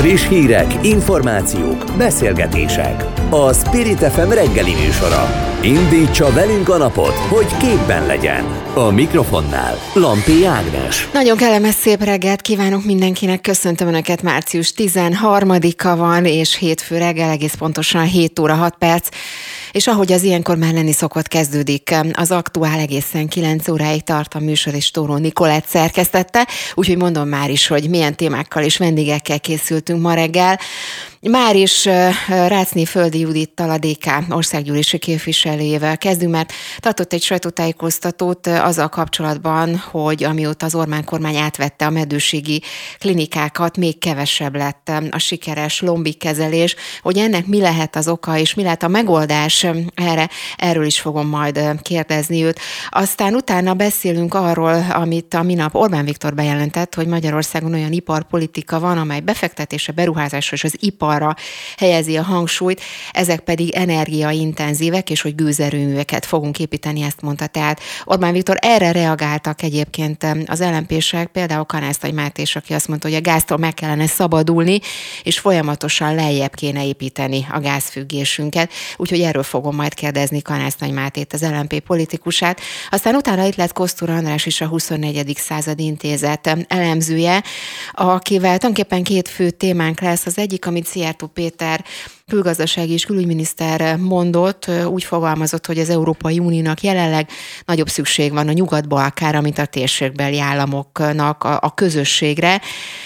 Friss hírek, információk, beszélgetések. A Spirit FM reggeli műsora. Indítsa velünk a napot, hogy képben legyen. A mikrofonnál Lampi Ágnes. Nagyon kellemes szép reggelt kívánok mindenkinek. Köszöntöm Önöket. Március 13-a van, és hétfő reggel egész pontosan 7 óra 6 perc. És ahogy az ilyenkor már lenni szokott, kezdődik az aktuál egészen 9 óráig tart a műsor, és Tóró Nikolát szerkesztette, úgyhogy mondom már is, hogy milyen témákkal és vendégekkel készültünk ma reggel. Már is Rácné Földi Judittal, a DK országgyűlési képviselőjével kezdünk, mert tartott egy sajtótájékoztatót azzal kapcsolatban, hogy amióta az Orbán kormány átvette a medőségi klinikákat, még kevesebb lett a sikeres lombi kezelés, hogy ennek mi lehet az oka, és mi lehet a megoldás erre, erről is fogom majd kérdezni őt. Aztán utána beszélünk arról, amit a minap Orbán Viktor bejelentett, hogy Magyarországon olyan iparpolitika van, amely befektetése, beruházásra és az ipar iparra helyezi a hangsúlyt, ezek pedig energiaintenzívek, és hogy gőzerőműveket fogunk építeni, ezt mondta. Tehát Orbán Viktor erre reagáltak egyébként az ellempések, például Kanásztai Mátés, aki azt mondta, hogy a gáztól meg kellene szabadulni, és folyamatosan lejjebb kéne építeni a gázfüggésünket. Úgyhogy erről fogom majd kérdezni Kanásztai Mátét, az LNP politikusát. Aztán utána itt lett Kosztúr András is a 24. század intézet elemzője, akivel tulajdonképpen két fő témánk lesz. Az egyik, amit Szijjártó Péter külgazdasági és külügyminiszter mondott, úgy fogalmazott, hogy az Európai Uniónak jelenleg nagyobb szükség van a nyugat-balkára, mint a térségbeli államoknak a, a közösségre.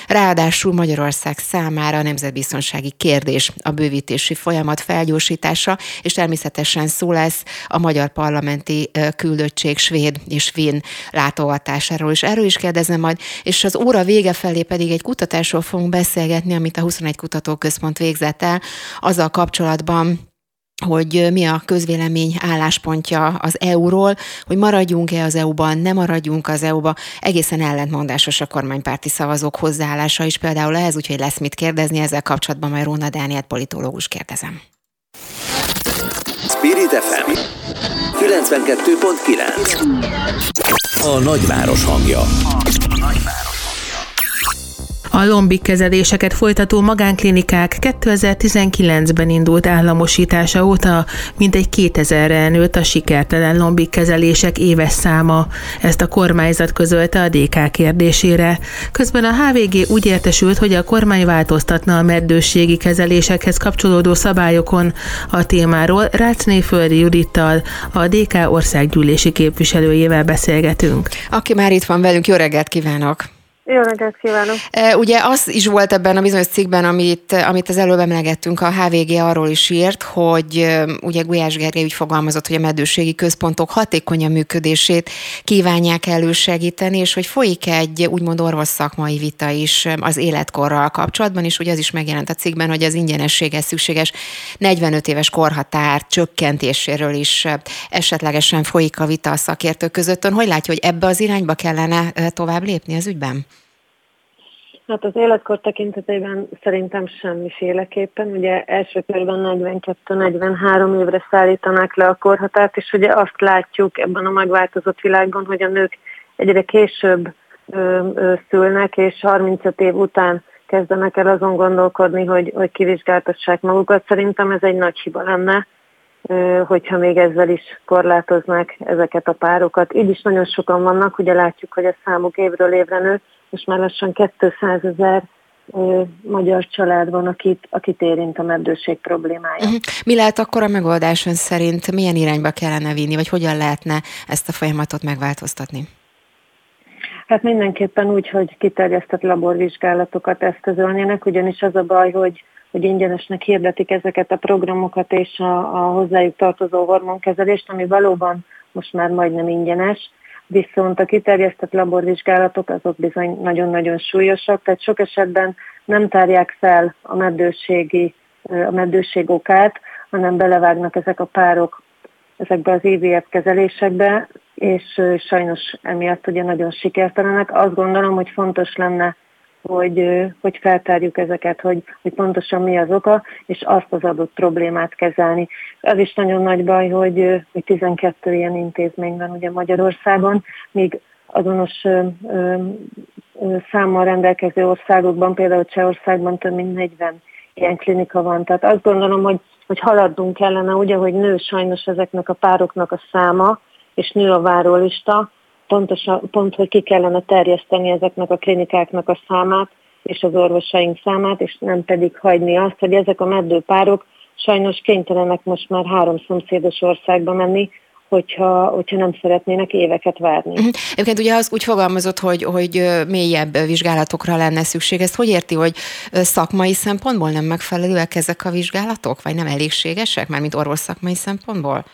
Ráadásul Magyarország számára a nemzetbiztonsági kérdés a bővítési folyamat felgyorsítása, és természetesen szó lesz a magyar parlamenti küldöttség svéd és finn látogatásáról, és erről is kérdezem majd, és az óra vége felé pedig egy kutatásról fogunk beszélgetni, amit a 21 Kutatóközpont végzett el, azzal kapcsolatban, hogy mi a közvélemény álláspontja az EU-ról, hogy maradjunk-e az EU-ban, nem maradjunk az EU-ba. Egészen ellentmondásos a kormánypárti szavazók hozzáállása is például ehhez, úgyhogy lesz mit kérdezni ezzel kapcsolatban, majd Róna Dániát politológus kérdezem. Spirit FM 92.9 A nagyváros hangja. A nagyváros. A lombik kezeléseket folytató magánklinikák 2019-ben indult államosítása óta mintegy 2000-re nőtt a sikertelen lombik kezelések éves száma. Ezt a kormányzat közölte a DK kérdésére. Közben a HVG úgy értesült, hogy a kormány változtatna a meddősségi kezelésekhez kapcsolódó szabályokon. A témáról Rácné Földi Judittal, a DK országgyűlési képviselőjével beszélgetünk. Aki már itt van velünk, jó reggelt kívánok! Jó reggelt kívánok! Ugye az is volt ebben a bizonyos cikkben, amit, amit az előbb emlegettünk, a HVG arról is írt, hogy ugye Gulyás Gergely úgy fogalmazott, hogy a medőségi központok hatékonyabb működését kívánják elősegíteni, és hogy folyik egy úgymond orvos szakmai vita is az életkorral kapcsolatban, és ugye az is megjelent a cikkben, hogy az ingyenességes szükséges 45 éves korhatár csökkentéséről is esetlegesen folyik a vita a szakértők között. Hogy látja, hogy ebbe az irányba kellene tovább lépni az ügyben? Hát az életkor tekintetében szerintem semmiféleképpen. Ugye első körben 42-43 évre szállítanák le a korhatárt, és ugye azt látjuk ebben a megváltozott világban, hogy a nők egyre később ö, ö, szülnek, és 35 év után kezdenek el azon gondolkodni, hogy, hogy kivizsgáltassák magukat. Szerintem ez egy nagy hiba lenne, ö, hogyha még ezzel is korlátoznák ezeket a párokat. Így is nagyon sokan vannak, ugye látjuk, hogy a számuk évről évre nő, most már lassan 200 ezer magyar család van, akit, akit érint a meddőség problémája. Uh-huh. Mi lehet akkor a megoldás ön szerint? Milyen irányba kellene vinni, vagy hogyan lehetne ezt a folyamatot megváltoztatni? Hát mindenképpen úgy, hogy kiterjesztett laborvizsgálatokat eszközölnének, ugyanis az a baj, hogy, hogy ingyenesnek hirdetik ezeket a programokat és a, a hozzájuk tartozó hormonkezelést, ami valóban most már majdnem ingyenes, viszont a kiterjesztett laborvizsgálatok azok bizony nagyon-nagyon súlyosak, tehát sok esetben nem tárják fel a meddőségi, a meddőség okát, hanem belevágnak ezek a párok ezekbe az IVF kezelésekbe, és sajnos emiatt ugye nagyon sikertelenek. Azt gondolom, hogy fontos lenne hogy, hogy feltárjuk ezeket, hogy, hogy pontosan mi az oka, és azt az adott problémát kezelni. Az is nagyon nagy baj, hogy, hogy 12 ilyen intézmény van ugye Magyarországon, míg azonos számmal rendelkező országokban, például Csehországban több mint 40 ilyen klinika van. Tehát azt gondolom, hogy, hogy haladnunk kellene, ugye, hogy nő sajnos ezeknek a pároknak a száma, és nő a várólista, pontosan, pont, hogy ki kellene terjeszteni ezeknek a klinikáknak a számát, és az orvosaink számát, és nem pedig hagyni azt, hogy ezek a meddőpárok sajnos kénytelenek most már három szomszédos országba menni, hogyha, hogyha nem szeretnének éveket várni. Uh-huh. Egyébként ugye az úgy fogalmazott, hogy, hogy mélyebb vizsgálatokra lenne szükség. Ezt hogy érti, hogy szakmai szempontból nem megfelelőek ezek a vizsgálatok, vagy nem elégségesek, mármint orvos szakmai szempontból?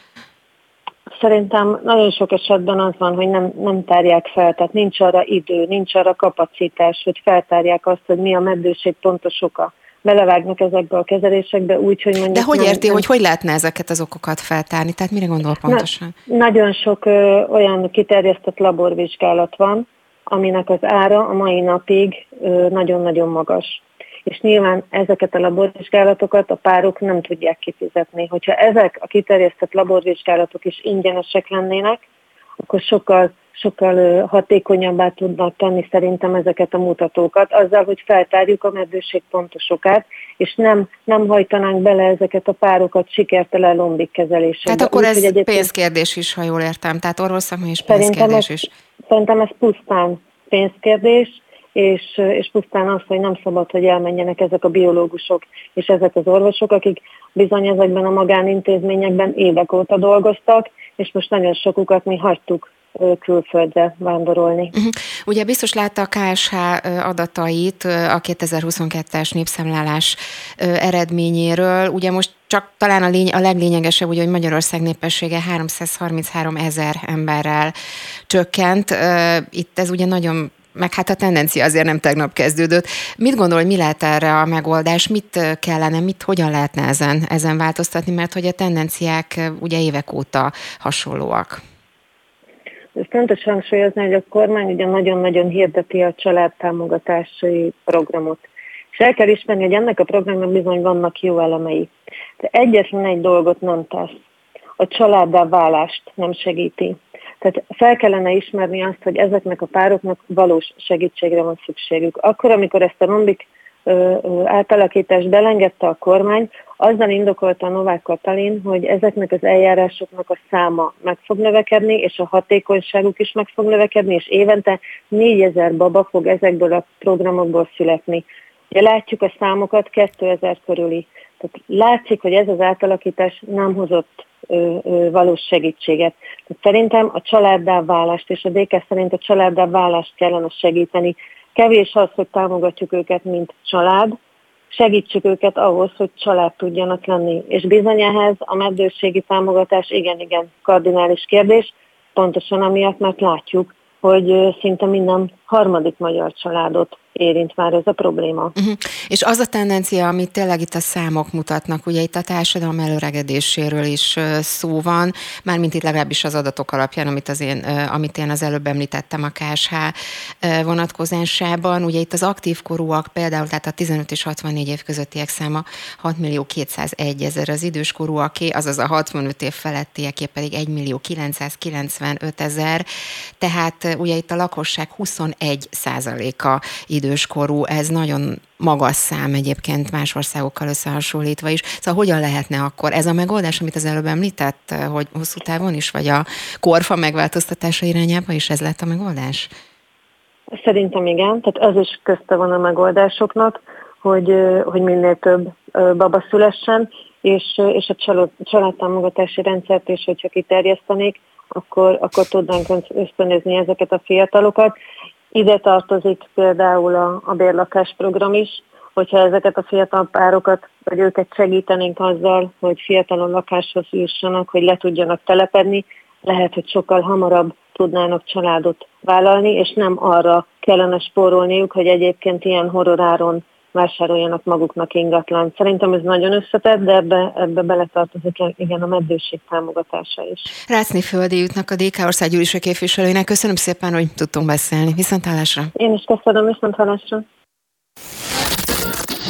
Szerintem nagyon sok esetben az van, hogy nem, nem tárják fel, tehát nincs arra idő, nincs arra kapacitás, hogy feltárják azt, hogy mi a meddőség pontos oka belevágnak ezekbe a kezelésekbe, úgy, hogy mondjuk... De hogy érti, nem, hogy hogy lehetne ezeket az okokat feltárni? Tehát mire gondol pontosan? Na, nagyon sok ö, olyan kiterjesztett laborvizsgálat van, aminek az ára a mai napig ö, nagyon-nagyon magas. És nyilván ezeket a laborvizsgálatokat a párok nem tudják kifizetni. Hogyha ezek a kiterjesztett laborvizsgálatok is ingyenesek lennének, akkor sokkal sokkal hatékonyabbá tudnak tenni szerintem ezeket a mutatókat, azzal, hogy feltárjuk a meddőség pontosokát, és nem, nem hajtanánk bele ezeket a párokat sikertelen lombik kezelésbe. Tehát akkor Úgy, ez egyébként... pénzkérdés is, ha jól értem, tehát orvosszakmai is pénzkérdés is. Szerintem ez pusztán pénzkérdés, és, és pusztán az, hogy nem szabad, hogy elmenjenek ezek a biológusok és ezek az orvosok, akik bizony ezekben a magánintézményekben évek óta dolgoztak, és most nagyon sokukat mi hagytuk külföldre vándorolni. Uh-huh. Ugye biztos látta a KSH adatait a 2022-es népszámlálás eredményéről. Ugye most csak talán a, lény, a leglényegesebb, ugye, hogy Magyarország népessége 333 ezer emberrel csökkent. Itt ez ugye nagyon meg hát a tendencia azért nem tegnap kezdődött. Mit gondol, hogy mi lehet erre a megoldás, mit kellene, mit, hogyan lehetne ezen, ezen változtatni, mert hogy a tendenciák ugye évek óta hasonlóak? Ez fontos hangsúlyozni, hogy a kormány ugye nagyon-nagyon hirdeti a családtámogatási programot. És el kell ismerni, hogy ennek a programnak bizony vannak jó elemei. De egyetlen egy dolgot nem tesz. A családdá válást nem segíti. Tehát fel kellene ismerni azt, hogy ezeknek a pároknak valós segítségre van szükségük. Akkor, amikor ezt a rombik átalakítást belengedte a kormány, azzal indokolta a Novák Katalin, hogy ezeknek az eljárásoknak a száma meg fog növekedni, és a hatékonyságuk is meg fog növekedni, és évente 4000 baba fog ezekből a programokból születni. Ugye látjuk a számokat 2000 körüli. Tehát látszik, hogy ez az átalakítás nem hozott ö, ö, valós segítséget. Tehát szerintem a családdá válást, és a DK szerint a családdá válást kellene segíteni. Kevés az, hogy támogatjuk őket, mint család, segítsük őket ahhoz, hogy család tudjanak lenni. És bizony ehhez a meddőségi támogatás igen-igen kardinális kérdés, pontosan amiatt, mert látjuk, hogy szinte minden harmadik magyar családot érint már ez a probléma. Uh-huh. És az a tendencia, amit tényleg itt a számok mutatnak, ugye itt a társadalom előregedéséről is szó van, mármint itt legalábbis az adatok alapján, amit, az én, amit én az előbb említettem a KSH vonatkozásában. Ugye itt az aktív korúak például, tehát a 15 és 64 év közöttiek száma 6 millió 201 ezer, az idős korúaké, azaz a 65 év felettieké pedig 1 millió 995 ezer, tehát ugye itt a lakosság 21 százaléka időskorú, ez nagyon magas szám egyébként más országokkal összehasonlítva is. Szóval hogyan lehetne akkor ez a megoldás, amit az előbb említett, hogy hosszú távon is, vagy a korfa megváltoztatása irányába is ez lett a megoldás? Szerintem igen, tehát ez is közte van a megoldásoknak, hogy, hogy minél több baba szülessen, és, és a család, családtámogatási rendszert is, hogyha kiterjesztenék, akkor, akkor tudnánk ösztönözni ezeket a fiatalokat. Ide tartozik például a, a bérlakás program is, hogyha ezeket a fiatal párokat, vagy őket segítenénk azzal, hogy fiatalon lakáshoz jussanak, hogy le tudjanak telepedni, lehet, hogy sokkal hamarabb tudnának családot vállalni, és nem arra kellene spórolniuk, hogy egyébként ilyen horroráron vásároljanak maguknak ingatlan. Szerintem ez nagyon összetett, de ebbe, ebbe beletartozik igen a meddőség támogatása is. Rácni Földi jutnak a DK országgyűlése képviselőinek. Köszönöm szépen, hogy tudtunk beszélni. Viszont hallásra. Én is köszönöm, viszont hallásra.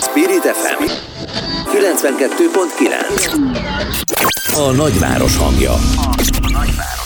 Spirit FM 92.9 A nagyváros hangja. A nagyváros.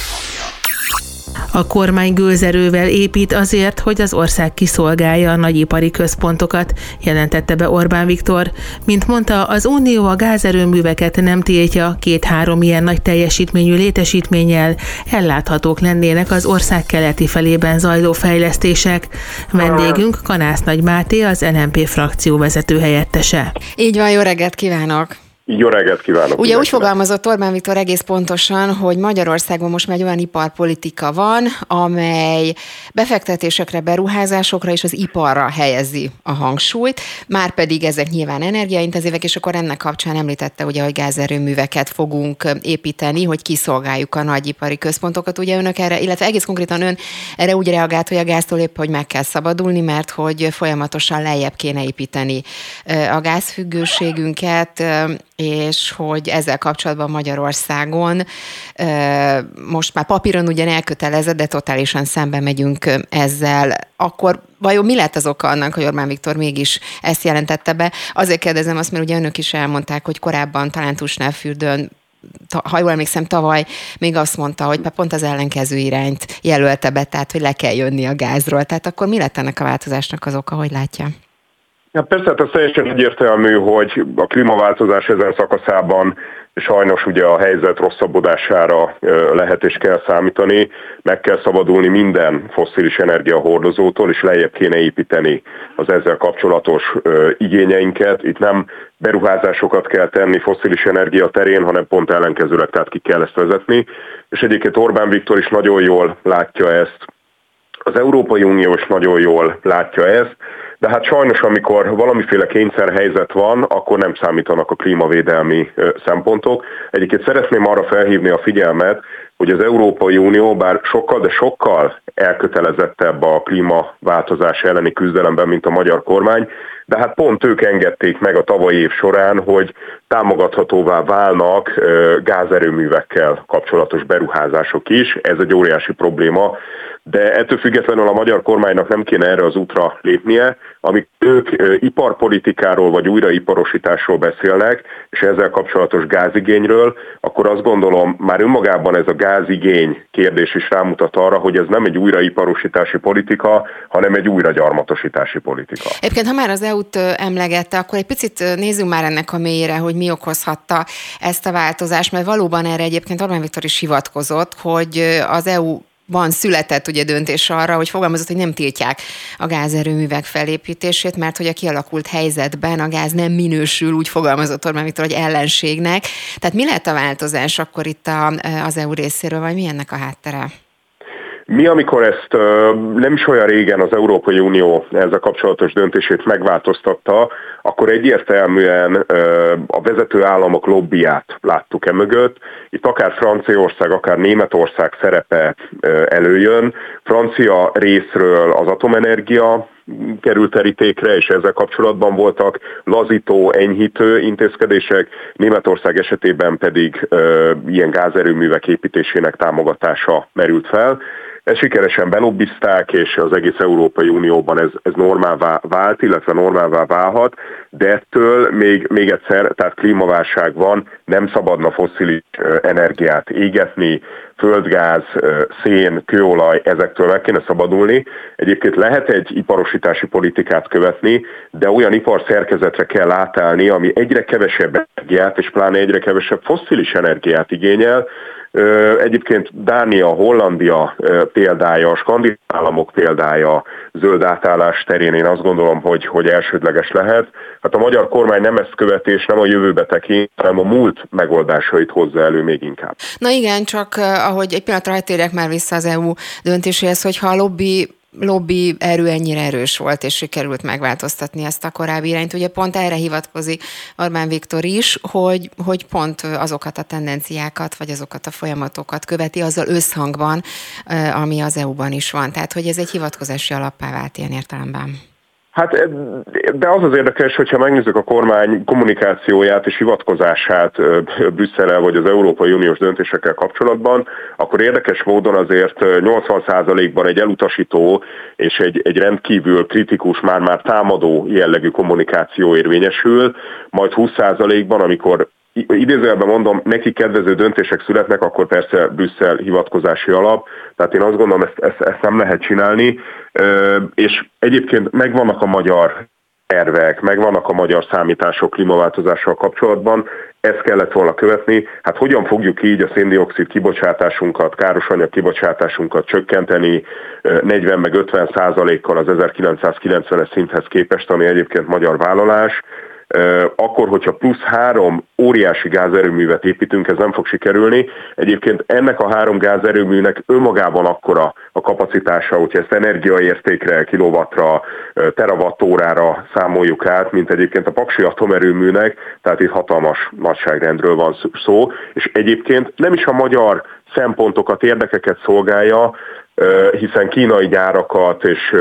A kormány gőzerővel épít azért, hogy az ország kiszolgálja a nagyipari központokat, jelentette be Orbán Viktor. Mint mondta, az Unió a gázerőműveket nem tiltja, két-három ilyen nagy teljesítményű létesítménnyel elláthatók lennének az ország keleti felében zajló fejlesztések. Vendégünk Kanász Nagy Máté, az LNP frakció vezető helyettese. Így van, jó reggelt kívánok! Jó reggelt kívánok! Ugye úgy fogalmazott Orbán Viktor egész pontosan, hogy Magyarországon most már egy olyan iparpolitika van, amely befektetésekre, beruházásokra és az iparra helyezi a hangsúlyt, már pedig ezek nyilván energiaintenzívek, és akkor ennek kapcsán említette, ugye, hogy gázerőműveket fogunk építeni, hogy kiszolgáljuk a nagyipari központokat. Ugye önök erre, illetve egész konkrétan ön erre úgy reagált, hogy a gáztól épp, hogy meg kell szabadulni, mert hogy folyamatosan lejjebb kéne építeni a gázfüggőségünket, és hogy ezzel kapcsolatban Magyarországon most már papíron ugyan elkötelezett, de totálisan szembe megyünk ezzel, akkor vajon mi lett az oka annak, hogy Orbán Viktor mégis ezt jelentette be? Azért kérdezem azt, mert ugye önök is elmondták, hogy korábban talán Tusnálfürdőn ha jól emlékszem, tavaly még azt mondta, hogy pont az ellenkező irányt jelölte be, tehát hogy le kell jönni a gázról. Tehát akkor mi lett ennek a változásnak az oka, hogy látja? Ja, persze, hát ez teljesen egyértelmű, hogy a klímaváltozás ezen szakaszában sajnos ugye a helyzet rosszabbodására lehet és kell számítani, meg kell szabadulni minden fosszilis energiahordozótól, és lejjebb kéne építeni az ezzel kapcsolatos igényeinket. Itt nem beruházásokat kell tenni fosszilis energia terén, hanem pont ellenkezőleg, tehát ki kell ezt vezetni. És egyébként Orbán Viktor is nagyon jól látja ezt, az Európai Unió is nagyon jól látja ezt, de hát sajnos, amikor valamiféle kényszerhelyzet van, akkor nem számítanak a klímavédelmi szempontok. Egyébként szeretném arra felhívni a figyelmet, hogy az Európai Unió bár sokkal, de sokkal elkötelezettebb a klímaváltozás elleni küzdelemben, mint a magyar kormány, de hát pont ők engedték meg a tavalyi év során, hogy támogathatóvá válnak gázerőművekkel kapcsolatos beruházások is. Ez egy óriási probléma, de ettől függetlenül a magyar kormánynak nem kéne erre az útra lépnie, amik ők iparpolitikáról vagy újraiparosításról beszélnek, és ezzel kapcsolatos gázigényről, akkor azt gondolom már önmagában ez a gázigény kérdés is rámutat arra, hogy ez nem egy újraiparosítási politika, hanem egy újragyarmatosítási politika. Egyébként, ha már az EU-t emlegette, akkor egy picit nézzünk már ennek a mélyére, hogy mi okozhatta ezt a változást, mert valóban erre egyébként Orbán Viktor is hivatkozott, hogy az EU van született ugye döntés arra, hogy fogalmazott, hogy nem tiltják a gázerőművek felépítését, mert hogy a kialakult helyzetben a gáz nem minősül, úgy fogalmazott Orbán Viktor, hogy ellenségnek. Tehát mi lehet a változás akkor itt a, az EU részéről, vagy mi ennek a háttere? Mi, amikor ezt nem is olyan régen az Európai Unió ezzel kapcsolatos döntését megváltoztatta, akkor egyértelműen a vezető államok lobbyát láttuk e mögött. Itt akár Franciaország, akár Németország szerepe előjön. Francia részről az atomenergia került terítékre, és ezzel kapcsolatban voltak lazító, enyhítő intézkedések, Németország esetében pedig ilyen gázerőművek építésének támogatása merült fel. Ezt sikeresen belobbizták, és az egész Európai Unióban ez, ez normálvá vált, illetve normálvá válhat, de ettől még, még egyszer, tehát klímaválság van, nem szabadna fosszilis energiát égetni, földgáz, szén, kőolaj, ezektől meg kéne szabadulni. Egyébként lehet egy iparosítási politikát követni, de olyan iparszerkezetre kell átállni, ami egyre kevesebb energiát, és pláne egyre kevesebb fosszilis energiát igényel, Egyébként Dánia, Hollandia példája, a skandináv államok példája zöld átállás terén én azt gondolom, hogy, hogy elsődleges lehet. Hát a magyar kormány nem ezt követés, nem a jövőbe tekint, hanem a múlt megoldásait hozza elő még inkább. Na igen, csak ahogy egy pillanatra eltérjek már vissza az EU döntéséhez, hogyha a lobby lobby erő ennyire erős volt, és sikerült megváltoztatni ezt a korábbi irányt. Ugye pont erre hivatkozik Orbán Viktor is, hogy, hogy pont azokat a tendenciákat, vagy azokat a folyamatokat követi azzal összhangban, ami az EU-ban is van. Tehát, hogy ez egy hivatkozási alappá vált ilyen értelemben. Hát, de az az érdekes, hogyha megnézzük a kormány kommunikációját és hivatkozását Brüsszel vagy az Európai Uniós döntésekkel kapcsolatban, akkor érdekes módon azért 80%-ban egy elutasító és egy, egy rendkívül kritikus, már-már támadó jellegű kommunikáció érvényesül, majd 20%-ban, amikor idézőjelben mondom, neki kedvező döntések születnek, akkor persze Brüsszel hivatkozási alap, tehát én azt gondolom, ezt, ezt, ezt nem lehet csinálni, és egyébként megvannak a magyar tervek, meg vannak a magyar számítások klímaváltozással kapcsolatban, ezt kellett volna követni. Hát hogyan fogjuk így a széndiokszid kibocsátásunkat, károsanyag kibocsátásunkat csökkenteni 40 meg 50 százalékkal az 1990-es szinthez képest, ami egyébként magyar vállalás, akkor, hogyha plusz három óriási gázerőművet építünk, ez nem fog sikerülni. Egyébként ennek a három gázerőműnek önmagában akkora a kapacitása, hogyha ezt energiaértékre, kilowattra, terawattórára számoljuk át, mint egyébként a Paksi atomerőműnek, tehát itt hatalmas nagyságrendről van szó, és egyébként nem is a magyar szempontokat, érdekeket szolgálja, hiszen kínai gyárakat és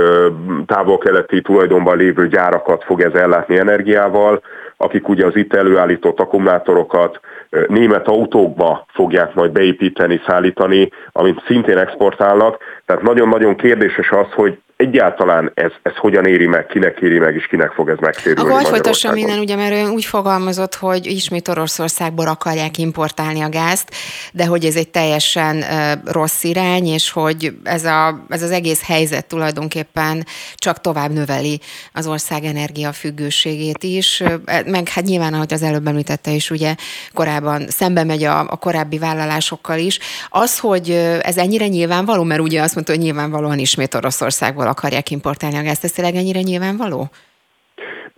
távol-keleti tulajdonban lévő gyárakat fog ez ellátni energiával, akik ugye az itt előállított akkumulátorokat német autókba fogják majd beépíteni, szállítani, amit szintén exportálnak. Tehát nagyon-nagyon kérdéses az, hogy egyáltalán ez, ez hogyan éri meg, kinek éri meg, és kinek fog ez megtérülni Akkor folytassam minden, ugye, mert ő úgy fogalmazott, hogy ismét Oroszországból akarják importálni a gázt, de hogy ez egy teljesen uh, rossz irány, és hogy ez, a, ez az egész helyzet tulajdonképpen csak tovább növeli az ország energiafüggőségét is, meg hát nyilván, ahogy az előbb említette is, ugye korábban szembe megy a, a korábbi vállalásokkal is. Az, hogy ez ennyire nyilvánvaló, mert ugye azt mondta, hogy nyilvánvalóan ismét Oroszországból akarják importálni a gázt. Ez tényleg ennyire nyilvánvaló?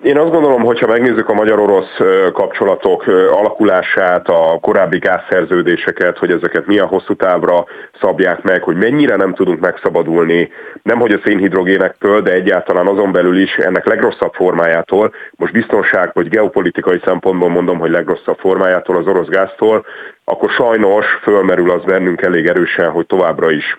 Én azt gondolom, hogyha megnézzük a magyar-orosz kapcsolatok alakulását, a korábbi gázszerződéseket, hogy ezeket milyen hosszú távra szabják meg, hogy mennyire nem tudunk megszabadulni, nem hogy a szénhidrogénektől, de egyáltalán azon belül is ennek legrosszabb formájától, most biztonság vagy geopolitikai szempontból mondom, hogy legrosszabb formájától az orosz gáztól, akkor sajnos fölmerül az bennünk elég erősen, hogy továbbra is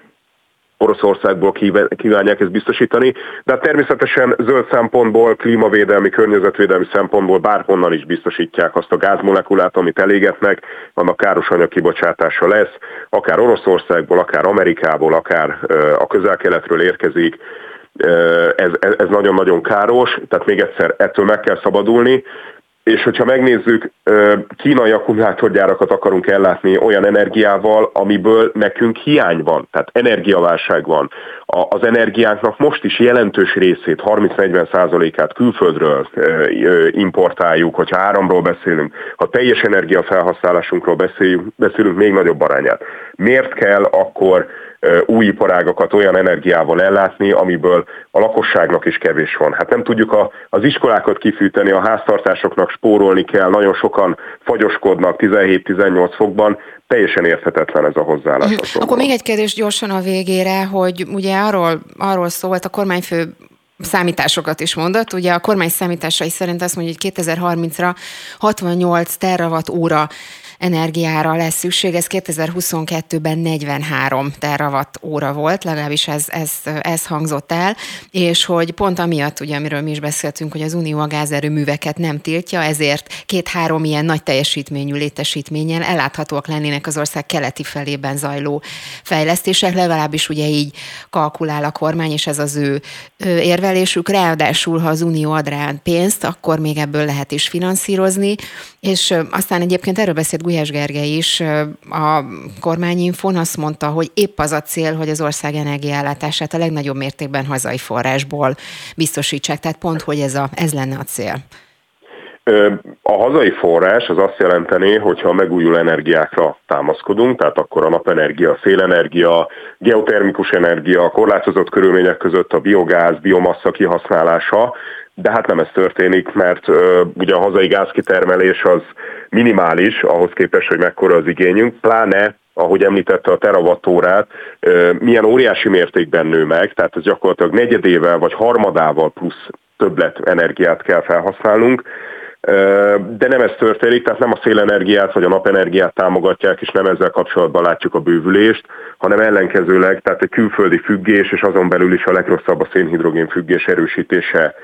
Oroszországból kívánják ezt biztosítani, de hát természetesen zöld szempontból, klímavédelmi, környezetvédelmi szempontból bárhonnan is biztosítják azt a gázmolekulát, amit elégetnek, annak káros anyag kibocsátása lesz, akár Oroszországból, akár Amerikából, akár a közel-keletről érkezik, ez, ez nagyon-nagyon káros, tehát még egyszer ettől meg kell szabadulni, és hogyha megnézzük, kínai akkumulátorgyárakat akarunk ellátni olyan energiával, amiből nekünk hiány van, tehát energiaválság van. Az energiánknak most is jelentős részét, 30-40 százalékát külföldről importáljuk, hogyha áramról beszélünk, ha teljes energiafelhasználásunkról beszélünk, beszélünk még nagyobb arányát. Miért kell akkor új iparágakat olyan energiával ellátni, amiből a lakosságnak is kevés van. Hát nem tudjuk a, az iskolákat kifűteni, a háztartásoknak spórolni kell, nagyon sokan fagyoskodnak 17-18 fokban, teljesen érthetetlen ez a hozzáállás. Mhm. Akkor még egy kérdés gyorsan a végére, hogy ugye arról, arról szólt a kormányfő számításokat is mondott. Ugye a kormány számításai szerint azt mondja, hogy 2030-ra 68 terawatt óra energiára lesz szükség. Ez 2022-ben 43 terawatt óra volt, legalábbis ez, ez, ez hangzott el, és hogy pont amiatt, ugye, amiről mi is beszéltünk, hogy az Unió a gázerőműveket nem tiltja, ezért két-három ilyen nagy teljesítményű létesítményen elláthatóak lennének az ország keleti felében zajló fejlesztések, legalábbis ugye így kalkulál a kormány, és ez az ő érvelésük. Ráadásul, ha az Unió ad rá pénzt, akkor még ebből lehet is finanszírozni, és aztán egyébként erről beszélt Gulyás Gergely is a kormányinfon azt mondta, hogy épp az a cél, hogy az ország energiállátását a legnagyobb mértékben hazai forrásból biztosítsák. Tehát pont, hogy ez, a, ez lenne a cél. A hazai forrás az azt jelenteni, hogyha a megújuló energiákra támaszkodunk, tehát akkor a napenergia, szélenergia, geotermikus energia, korlátozott körülmények között a biogáz, biomassa kihasználása, de hát nem ez történik, mert uh, ugye a hazai gázkitermelés az minimális ahhoz képest, hogy mekkora az igényünk, pláne ahogy említette a terawattórát, milyen óriási mértékben nő meg, tehát ez gyakorlatilag negyedével vagy harmadával plusz többlet energiát kell felhasználnunk, de nem ez történik, tehát nem a szélenergiát vagy a napenergiát támogatják, és nem ezzel kapcsolatban látjuk a bővülést, hanem ellenkezőleg, tehát egy külföldi függés, és azon belül is a legrosszabb a szénhidrogén függés erősítése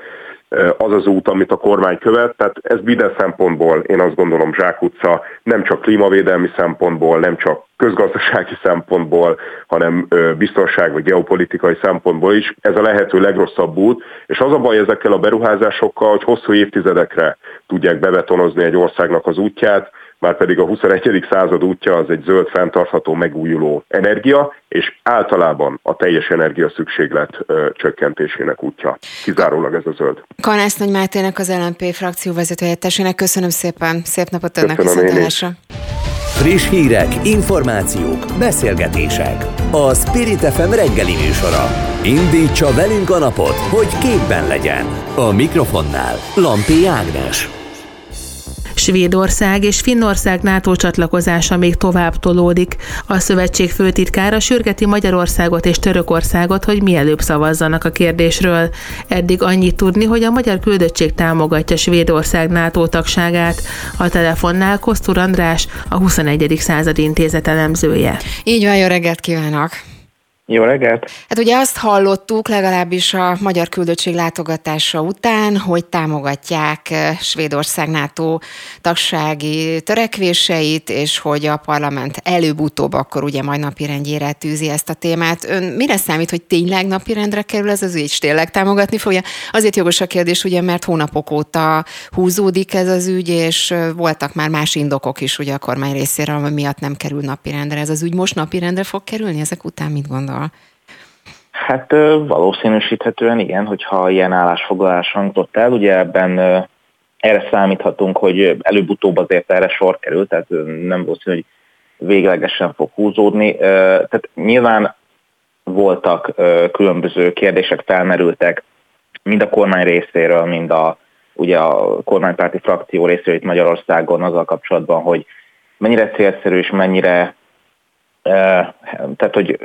az az út, amit a kormány követ. Tehát ez minden szempontból én azt gondolom zsákutca, nem csak klímavédelmi szempontból, nem csak közgazdasági szempontból, hanem biztonság vagy geopolitikai szempontból is. Ez a lehető legrosszabb út, és az a baj ezekkel a beruházásokkal, hogy hosszú évtizedekre tudják bebetonozni egy országnak az útját, már pedig a 21. század útja az egy zöld, fenntartható, megújuló energia, és általában a teljes energia szükséglet ö, csökkentésének útja. Kizárólag ez a zöld. Kanász Nagy Mátének, az LNP frakció vezetőhelyettessének köszönöm szépen, szép napot önnek viszontlátásra. Friss hírek, információk, beszélgetések. A Spirit FM reggeli műsora. Indítsa velünk a napot, hogy képben legyen. A mikrofonnál Lampi Ágnes. Svédország és Finnország NATO csatlakozása még tovább tolódik. A szövetség főtitkára sürgeti Magyarországot és Törökországot, hogy mielőbb szavazzanak a kérdésről. Eddig annyit tudni, hogy a magyar küldöttség támogatja Svédország NATO tagságát. A telefonnál Kosztur András, a 21. század intézet elemzője. Így van, jó reggelt kívánok! Jó reggelt! Hát ugye azt hallottuk legalábbis a magyar küldöttség látogatása után, hogy támogatják eh, Svédország NATO tagsági törekvéseit, és hogy a parlament előbb-utóbb akkor ugye majd napirendjére tűzi ezt a témát. Ön mire számít, hogy tényleg napirendre kerül ez az ügy, és tényleg támogatni fogja? Azért jogos a kérdés, ugye, mert hónapok óta húzódik ez az ügy, és eh, voltak már más indokok is ugye a kormány részéről, ami miatt nem kerül napirendre. Ez az ügy most napirendre fog kerülni ezek után, mit gondol? Gondol? Hát valószínűsíthetően igen, hogyha ilyen állásfoglalás hangzott el, ugye ebben erre számíthatunk, hogy előbb-utóbb azért erre sor került, tehát nem valószínű, hogy véglegesen fog húzódni. Tehát nyilván voltak különböző kérdések felmerültek, mind a kormány részéről, mind a, ugye a kormánypárti frakció részéről itt Magyarországon azzal kapcsolatban, hogy mennyire célszerű és mennyire tehát, hogy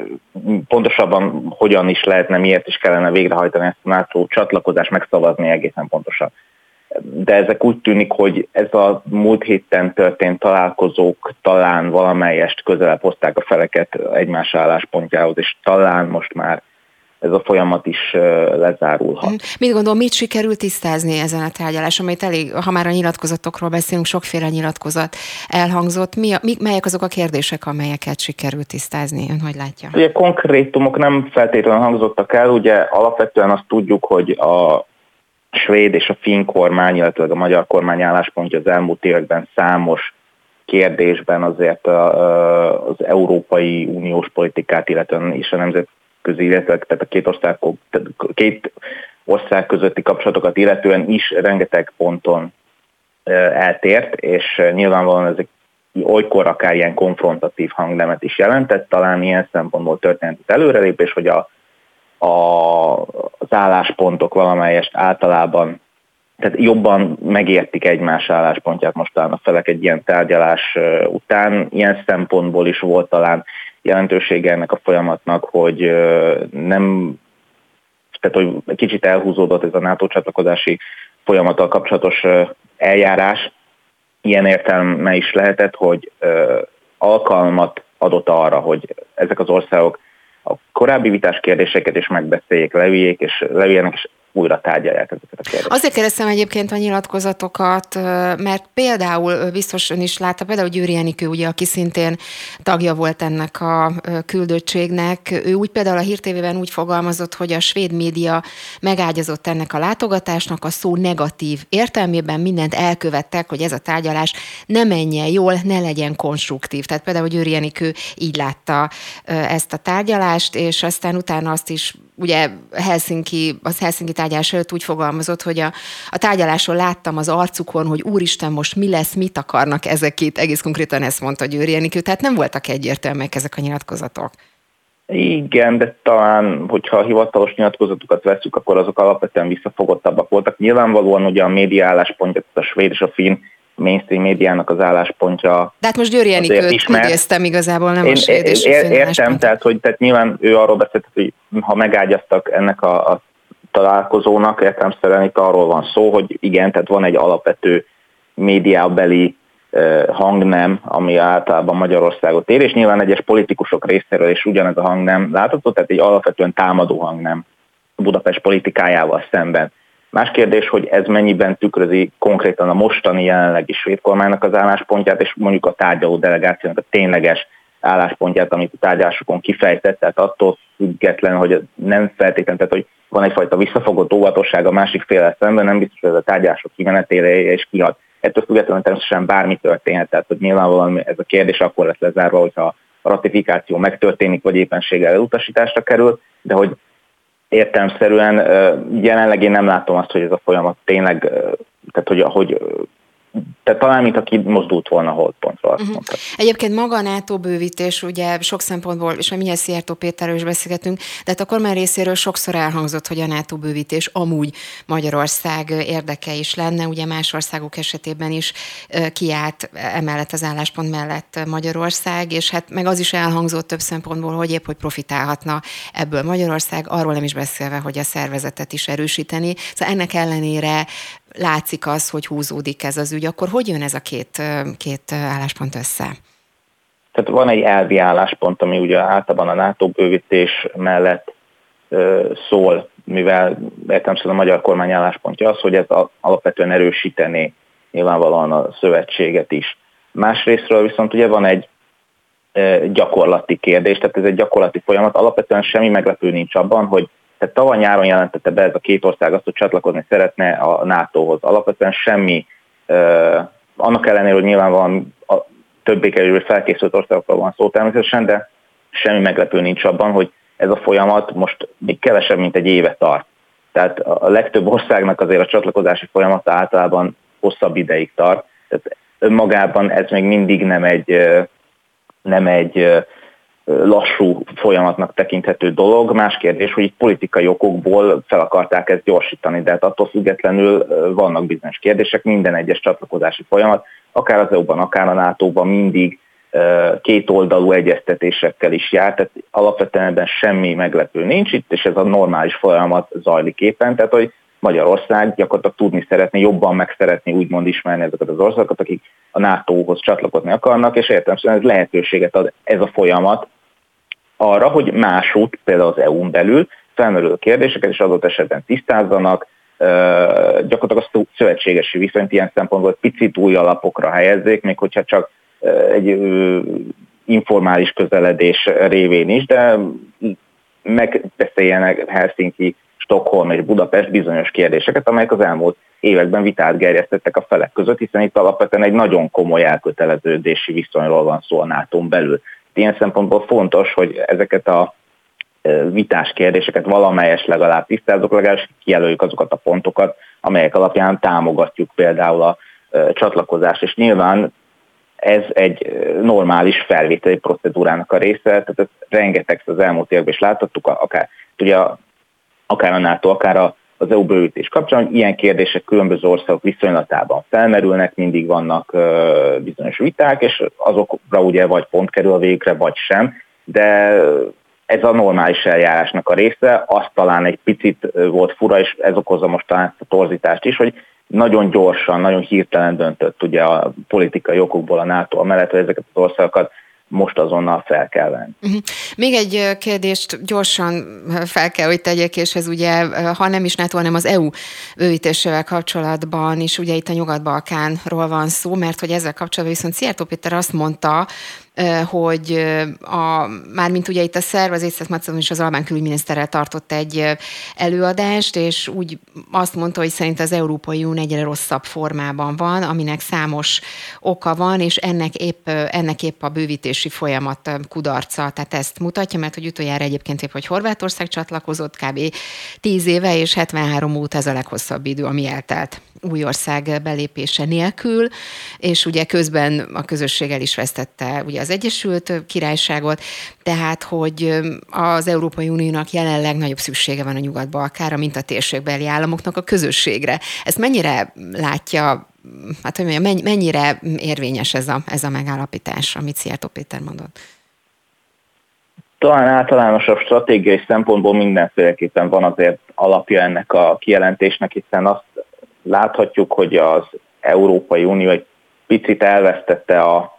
pontosabban hogyan is lehetne, miért is kellene végrehajtani ezt a NATO csatlakozást, megszavazni egészen pontosan. De ezek úgy tűnik, hogy ez a múlt héten történt találkozók talán valamelyest közelebb hozták a feleket egymás álláspontjához, és talán most már ez a folyamat is lezárulhat. Mit gondol, mit sikerült tisztázni ezen a tárgyaláson, amit elég, ha már a nyilatkozatokról beszélünk, sokféle nyilatkozat elhangzott. Mi, mi, melyek azok a kérdések, amelyeket sikerült tisztázni? Ön hogy látja? Ugye konkrétumok nem feltétlenül hangzottak el, ugye alapvetően azt tudjuk, hogy a svéd és a finn kormány, illetve a magyar kormány álláspontja az elmúlt években számos kérdésben azért az Európai Uniós politikát, illetve is a nemzet nemzetközi, illetve tehát a két ország, két ország közötti kapcsolatokat illetően is rengeteg ponton eltért, és nyilvánvalóan ezek olykor akár ilyen konfrontatív hangnemet is jelentett, talán ilyen szempontból történt előrelépés, hogy a, a, az álláspontok valamelyest általában tehát jobban megértik egymás álláspontját most talán a felek egy ilyen tárgyalás után. Ilyen szempontból is volt talán jelentősége ennek a folyamatnak, hogy nem, tehát hogy kicsit elhúzódott ez a NATO csatlakozási folyamattal kapcsolatos eljárás, ilyen értelme is lehetett, hogy alkalmat adott arra, hogy ezek az országok a korábbi vitás kérdéseket is megbeszéljék, leviljék, és leviljenek, és újra tárgyalják ezeket a kérdéseket. Azért kérdeztem egyébként a nyilatkozatokat, mert például biztos ön is látta, például Győri Enikő, ugye, aki szintén tagja volt ennek a küldöttségnek, ő úgy például a hírtévében úgy fogalmazott, hogy a svéd média megágyazott ennek a látogatásnak a szó negatív értelmében mindent elkövettek, hogy ez a tárgyalás ne menjen jól, ne legyen konstruktív. Tehát például Győri Enikő így látta ezt a tárgyalást, és aztán utána azt is ugye Helsinki, az Helsinki tárgyalás előtt úgy fogalmazott, hogy a, a tárgyaláson láttam az arcukon, hogy úristen, most mi lesz, mit akarnak ezek itt, egész konkrétan ezt mondta Győri Enikő, tehát nem voltak egyértelműek ezek a nyilatkozatok. Igen, de talán, hogyha a hivatalos nyilatkozatokat veszük, akkor azok alapvetően visszafogottabbak voltak. Nyilvánvalóan ugye a média álláspontja, a svéd és a finn mainstream médiának az álláspontja. De hát most Győri Enikőt idéztem igazából, nem Én, a ér, a Értem, tehát, hogy tehát nyilván ő arról beszélt, hogy ha megágyaztak ennek a, a találkozónak, értelemszerűen itt arról van szó, hogy igen, tehát van egy alapvető médiábeli hangnem, ami általában Magyarországot ér, és nyilván egyes politikusok részéről is ugyanez a hangnem látható, tehát egy alapvetően támadó hangnem Budapest politikájával szemben. Más kérdés, hogy ez mennyiben tükrözi konkrétan a mostani jelenlegi svéd kormánynak az álláspontját, és mondjuk a tárgyaló delegációnak a tényleges álláspontját, amit a tárgyalásokon kifejtett, tehát attól független, hogy nem feltétlenül, tehát hogy van egyfajta visszafogott óvatosság a másik fél szemben, nem biztos, hogy ez a tárgyások kimenetére és kihat. Ettől függetlenül természetesen bármi történhet, tehát hogy nyilvánvalóan ez a kérdés akkor lesz lezárva, hogyha a ratifikáció megtörténik, vagy éppenséggel elutasításra kerül, de hogy értelmszerűen jelenleg én nem látom azt, hogy ez a folyamat tényleg, tehát hogy, hogy tehát talán, mint aki mozdult volna holdpontról. Uh-huh. Egyébként maga a NATO bővítés, ugye sok szempontból, és már mindjárt Szijjártó Péterről is beszélgetünk, de hát a kormány részéről sokszor elhangzott, hogy a NATO bővítés amúgy Magyarország érdeke is lenne, ugye más országok esetében is kiállt emellett az álláspont mellett Magyarország, és hát meg az is elhangzott több szempontból, hogy épp hogy profitálhatna ebből Magyarország, arról nem is beszélve, hogy a szervezetet is erősíteni. Szóval ennek ellenére látszik az, hogy húzódik ez az ügy, akkor hogy jön ez a két, két álláspont össze? Tehát van egy elvi álláspont, ami ugye általában a NATO bővítés mellett ö, szól, mivel értem a magyar kormány álláspontja az, hogy ez alapvetően erősítené nyilvánvalóan a szövetséget is. Másrésztről viszont ugye van egy gyakorlati kérdés, tehát ez egy gyakorlati folyamat. Alapvetően semmi meglepő nincs abban, hogy tehát tavaly nyáron jelentette be ez a két ország azt, hogy csatlakozni szeretne a NATO-hoz. Alapvetően semmi, uh, annak ellenére, hogy nyilvánvalóan a többé-kevésbé felkészült országokról van szó természetesen, de semmi meglepő nincs abban, hogy ez a folyamat most még kevesebb, mint egy éve tart. Tehát a legtöbb országnak azért a csatlakozási folyamata általában hosszabb ideig tart. Tehát önmagában ez még mindig nem egy, nem egy lassú folyamatnak tekinthető dolog. Más kérdés, hogy itt politikai okokból fel akarták ezt gyorsítani, de hát attól függetlenül vannak bizonyos kérdések, minden egyes csatlakozási folyamat, akár az EU-ban, akár a NATO-ban mindig két oldalú egyeztetésekkel is jár, tehát alapvetően ebben semmi meglepő nincs itt, és ez a normális folyamat zajlik éppen, tehát hogy Magyarország gyakorlatilag tudni szeretni, jobban meg szeretni úgymond ismerni ezeket az országokat, akik a NATO-hoz csatlakozni akarnak, és értelemszerűen ez lehetőséget ad ez a folyamat arra, hogy másút, például az EU-n belül felmerülő kérdéseket is adott esetben tisztázzanak, gyakorlatilag a szövetségesi viszonyt ilyen szempontból picit új alapokra helyezzék, még hogyha csak egy informális közeledés révén is, de megbeszéljenek Helsinki, Stockholm és Budapest bizonyos kérdéseket, amelyek az elmúlt években vitát gerjesztettek a felek között, hiszen itt alapvetően egy nagyon komoly elköteleződési viszonyról van szó a nato belül ilyen szempontból fontos, hogy ezeket a vitás kérdéseket valamelyes legalább tisztázok, legalábbis kijelöljük azokat a pontokat, amelyek alapján támogatjuk például a csatlakozást, és nyilván ez egy normális felvételi procedúrának a része, tehát ez rengeteg az elmúlt években is láthattuk, akár, ugye, akár a NATO, akár a, az EU bővítés kapcsán, ilyen kérdések különböző országok viszonylatában felmerülnek, mindig vannak bizonyos viták, és azokra ugye vagy pont kerül a végre, vagy sem, de ez a normális eljárásnak a része, az talán egy picit volt fura, és ez okozza most talán a torzítást is, hogy nagyon gyorsan, nagyon hirtelen döntött ugye a politikai okokból a NATO mellett, hogy ezeket az országokat most azonnal fel kell venni. Uh-huh. Még egy kérdést gyorsan fel kell, hogy tegyek, és ez ugye, ha nem is NATO, hanem az EU bővítésével kapcsolatban is, ugye itt a Nyugat-Balkánról van szó, mert hogy ezzel kapcsolatban viszont Szijjártó Péter azt mondta, hogy a, mármint ugye itt a szerv, az Észak Macedon is az Albán külügyminiszterrel tartott egy előadást, és úgy azt mondta, hogy szerint az Európai Unió egyre rosszabb formában van, aminek számos oka van, és ennek épp, ennek épp a bővítési folyamat kudarca, tehát ezt mutatja, mert hogy utoljára egyébként épp, hogy Horvátország csatlakozott kb. 10 éve, és 73 óta ez a leghosszabb idő, ami eltelt új ország belépése nélkül, és ugye közben a közösség el is vesztette ugye az Egyesült Királyságot, tehát hogy az Európai Uniónak jelenleg nagyobb szüksége van a Nyugat-Balkára, mint a térségbeli államoknak a közösségre. Ezt mennyire látja hát hogy mondjam, mennyire érvényes ez a, ez a megállapítás, amit Szijjártó Péter mondott? Talán általánosabb stratégiai szempontból mindenféleképpen van azért alapja ennek a kijelentésnek, hiszen azt láthatjuk, hogy az Európai Unió egy picit elvesztette a,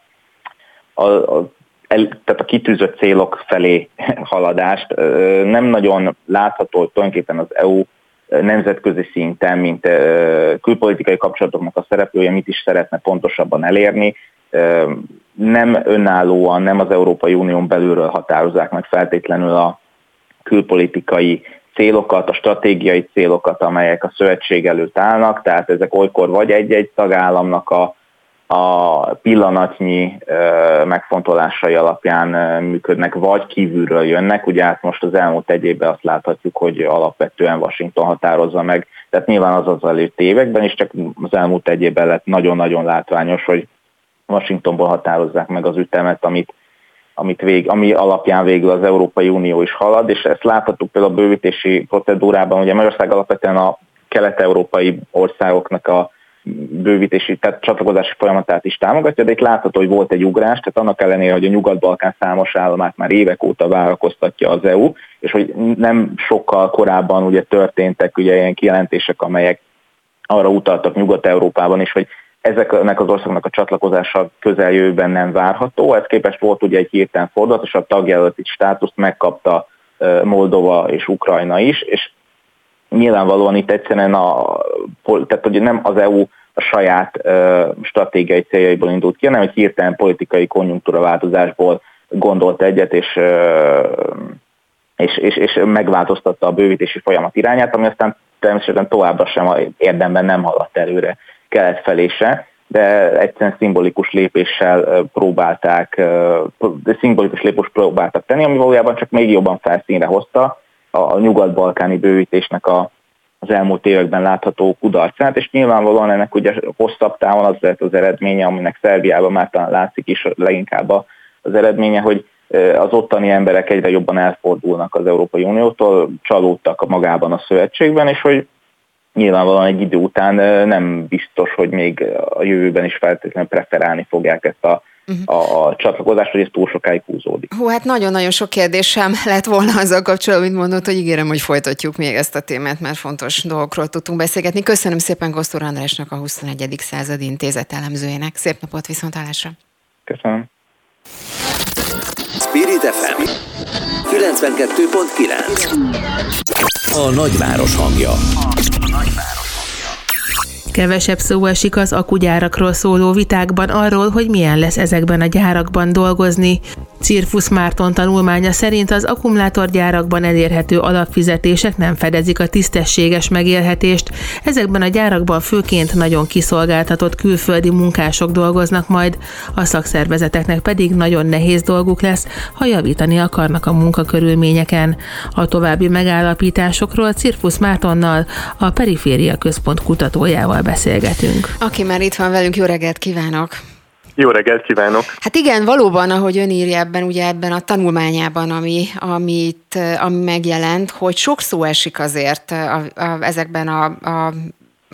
a, a el, tehát a kitűzött célok felé haladást. Nem nagyon látható, hogy tulajdonképpen az EU nemzetközi szinten, mint külpolitikai kapcsolatoknak a szereplője mit is szeretne pontosabban elérni. Nem önállóan, nem az Európai Unión belülről határozzák meg feltétlenül a külpolitikai célokat, a stratégiai célokat, amelyek a szövetség előtt állnak, tehát ezek olykor vagy egy-egy tagállamnak a, a pillanatnyi megfontolásai alapján működnek, vagy kívülről jönnek. Ugye hát most az elmúlt egy évben azt láthatjuk, hogy alapvetően Washington határozza meg, tehát nyilván az az előtt években is, csak az elmúlt egy évben lett nagyon-nagyon látványos, hogy Washingtonból határozzák meg az ütemet, amit amit vég, ami alapján végül az Európai Unió is halad, és ezt láthatjuk például a bővítési procedúrában, ugye Magyarország alapvetően a kelet-európai országoknak a bővítési, tehát csatlakozási folyamatát is támogatja, de itt látható, hogy volt egy ugrás, tehát annak ellenére, hogy a Nyugat-Balkán számos államát már évek óta várakoztatja az EU, és hogy nem sokkal korábban ugye történtek ugye ilyen kijelentések, amelyek arra utaltak Nyugat-Európában is, hogy ezeknek az országnak a csatlakozása közeljövőben nem várható. Ez képest volt ugye egy hirtelen fordulat, és a tagjelölti státuszt megkapta Moldova és Ukrajna is, és nyilvánvalóan itt egyszerűen a, tehát hogy nem az EU a saját stratégiai céljaiból indult ki, hanem egy hirtelen politikai konjunktúra változásból gondolt egyet, és, és, és, és megváltoztatta a bővítési folyamat irányát, ami aztán természetesen továbbra sem érdemben nem haladt előre kelet felé se, de egyszerűen szimbolikus lépéssel próbálták, de szimbolikus lépés próbáltak tenni, ami valójában csak még jobban felszínre hozta a nyugat-balkáni bővítésnek a, az elmúlt években látható kudarcát, és nyilvánvalóan ennek ugye hosszabb távon az lehet az eredménye, aminek Szerbiában már talán látszik is leginkább az eredménye, hogy az ottani emberek egyre jobban elfordulnak az Európai Uniótól, csalódtak magában a szövetségben, és hogy nyilvánvalóan egy idő után nem biztos, hogy még a jövőben is feltétlenül preferálni fogják ezt a uh-huh. a csatlakozást, hogy ez túl sokáig húzódik. Hú, hát nagyon-nagyon sok kérdésem lett volna azzal kapcsolatban, mint mondott, hogy ígérem, hogy folytatjuk még ezt a témát, mert fontos dolgokról tudtunk beszélgetni. Köszönöm szépen Kosztor Andrásnak, a 21. századi intézet elemzőjének. Szép napot, viszontlátásra! Köszönöm. Spirit FM 92.9 A nagyváros hangja. Kevesebb szó esik az akugyárakról szóló vitákban arról, hogy milyen lesz ezekben a gyárakban dolgozni. Cirfusz Márton tanulmánya szerint az akkumulátorgyárakban elérhető alapfizetések nem fedezik a tisztességes megélhetést. Ezekben a gyárakban főként nagyon kiszolgáltatott külföldi munkások dolgoznak majd, a szakszervezeteknek pedig nagyon nehéz dolguk lesz, ha javítani akarnak a munkakörülményeken. A további megállapításokról Cirfusz Mártonnal, a Periféria Központ kutatójával beszélgetünk. Aki már itt van velünk, jó reggelt kívánok! Jó reggelt kívánok! Hát igen, valóban, ahogy ön írja ebben, ugye ebben a tanulmányában, ami, amit, ami megjelent, hogy sok szó esik azért a, a, ezekben a, a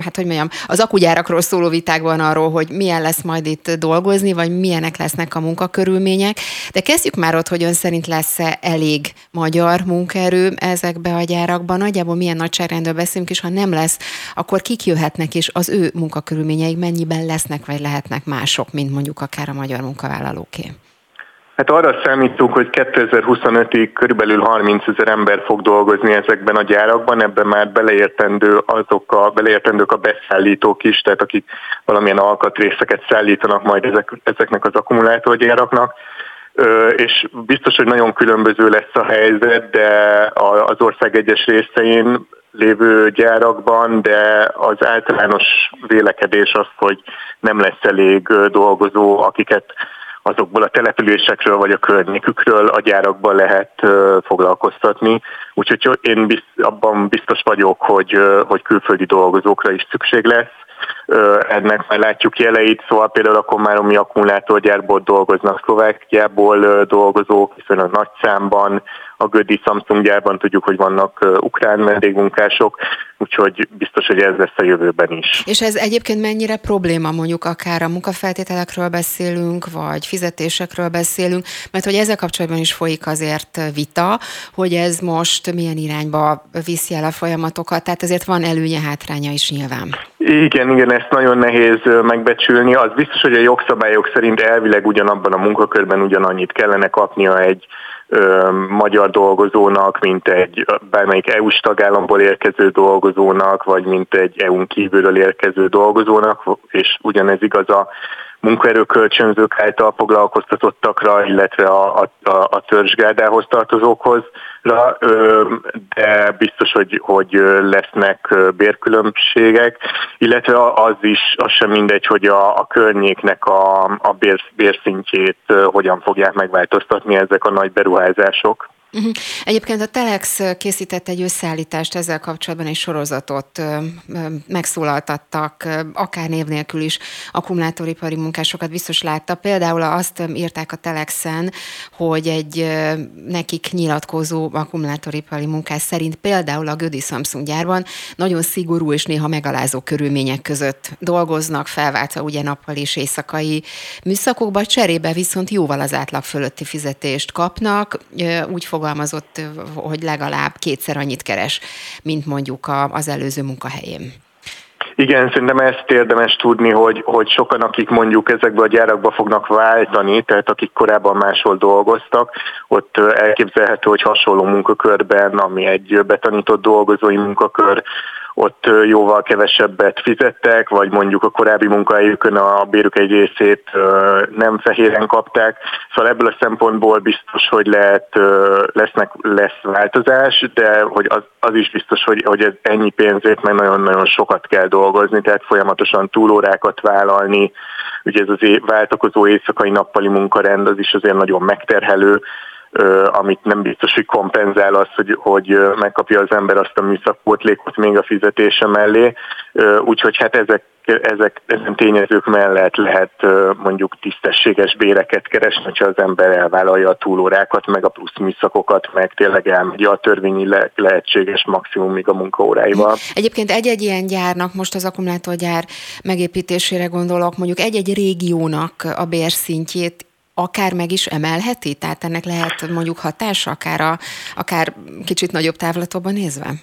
hát hogy mondjam, az akugyárakról szóló vitákban arról, hogy milyen lesz majd itt dolgozni, vagy milyenek lesznek a munkakörülmények. De kezdjük már ott, hogy ön szerint lesz-e elég magyar munkaerő ezekbe a gyárakban. Nagyjából milyen nagyságrendről beszélünk, és ha nem lesz, akkor kik jöhetnek, és az ő munkakörülményeik mennyiben lesznek, vagy lehetnek mások, mint mondjuk akár a magyar munkavállalóké. Hát arra számítunk, hogy 2025-ig körülbelül 30 ezer ember fog dolgozni ezekben a gyárakban, ebben már beleértendő azok a, beleértendők a beszállítók is, tehát akik valamilyen alkatrészeket szállítanak majd ezek, ezeknek az akkumulátorgyáraknak. És biztos, hogy nagyon különböző lesz a helyzet, de az ország egyes részein lévő gyárakban, de az általános vélekedés az, hogy nem lesz elég dolgozó, akiket azokból a településekről vagy a környékükről a gyárakban lehet foglalkoztatni. Úgyhogy én abban biztos vagyok, hogy, hogy külföldi dolgozókra is szükség lesz. Ennek már látjuk jeleit, szóval például a Komáromi akkumulátorgyárból dolgoznak Szlovákiából dolgozók, hiszen a nagy számban, a Gödi Samsung gyárban tudjuk, hogy vannak ukrán vendégmunkások, úgyhogy biztos, hogy ez lesz a jövőben is. És ez egyébként mennyire probléma, mondjuk akár a munkafeltételekről beszélünk, vagy fizetésekről beszélünk, mert hogy ezzel kapcsolatban is folyik azért vita, hogy ez most milyen irányba viszi el a folyamatokat, tehát ezért van előnye, hátránya is nyilván. Igen, igen, ezt nagyon nehéz megbecsülni. Az biztos, hogy a jogszabályok szerint elvileg ugyanabban a munkakörben ugyanannyit kellene kapnia egy magyar dolgozónak, mint egy bármelyik EU-s tagállamból érkező dolgozónak, vagy mint egy EU-n kívülről érkező dolgozónak, és ugyanez igaz a munkaerőkölcsönzők által foglalkoztatottakra, illetve a, a, a törzsgárdához tartozókhoz, de biztos, hogy, hogy lesznek bérkülönbségek, illetve az is, az sem mindegy, hogy a, a környéknek a, a bér, bérszintjét hogyan fogják megváltoztatni ezek a nagy beruházások. Uh-huh. Egyébként a Telex készített egy összeállítást ezzel kapcsolatban, egy sorozatot megszólaltattak, akár név nélkül is akkumulátoripari munkásokat biztos látta. Például azt írták a Telexen, hogy egy nekik nyilatkozó akkumulátoripari munkás szerint például a Gödi Samsung gyárban nagyon szigorú és néha megalázó körülmények között dolgoznak, felváltva ugye nappal és éjszakai műszakokba, cserébe viszont jóval az átlag fölötti fizetést kapnak, úgy fog fogalmazott, hogy legalább kétszer annyit keres, mint mondjuk az előző munkahelyén. Igen, szerintem ezt érdemes tudni, hogy, hogy sokan, akik mondjuk ezekbe a gyárakba fognak váltani, tehát akik korábban máshol dolgoztak, ott elképzelhető, hogy hasonló munkakörben, ami egy betanított dolgozói munkakör, ott jóval kevesebbet fizettek, vagy mondjuk a korábbi munkahelyükön a bérük egy részét nem fehéren kapták. Szóval ebből a szempontból biztos, hogy lehet, lesznek, lesz változás, de hogy az, az is biztos, hogy, hogy ez ennyi pénzért meg nagyon-nagyon sokat kell dolgozni, tehát folyamatosan túlórákat vállalni, ugye ez az váltakozó éjszakai nappali munkarend az is azért nagyon megterhelő, amit nem biztos, hogy kompenzál az, hogy, hogy megkapja az ember azt a műszakpótlékot még a fizetése mellé. Úgyhogy hát ezek ezek, ezen tényezők mellett lehet mondjuk tisztességes béreket keresni, hogyha az ember elvállalja a túlórákat, meg a plusz műszakokat, meg tényleg elmegy a törvényi le- lehetséges maximumig a munkaóráival. Egyébként egy-egy ilyen gyárnak, most az akkumulátorgyár megépítésére gondolok, mondjuk egy-egy régiónak a bérszintjét akár meg is emelheti? Tehát ennek lehet mondjuk hatása, akár, a, akár kicsit nagyobb távlatokban nézve?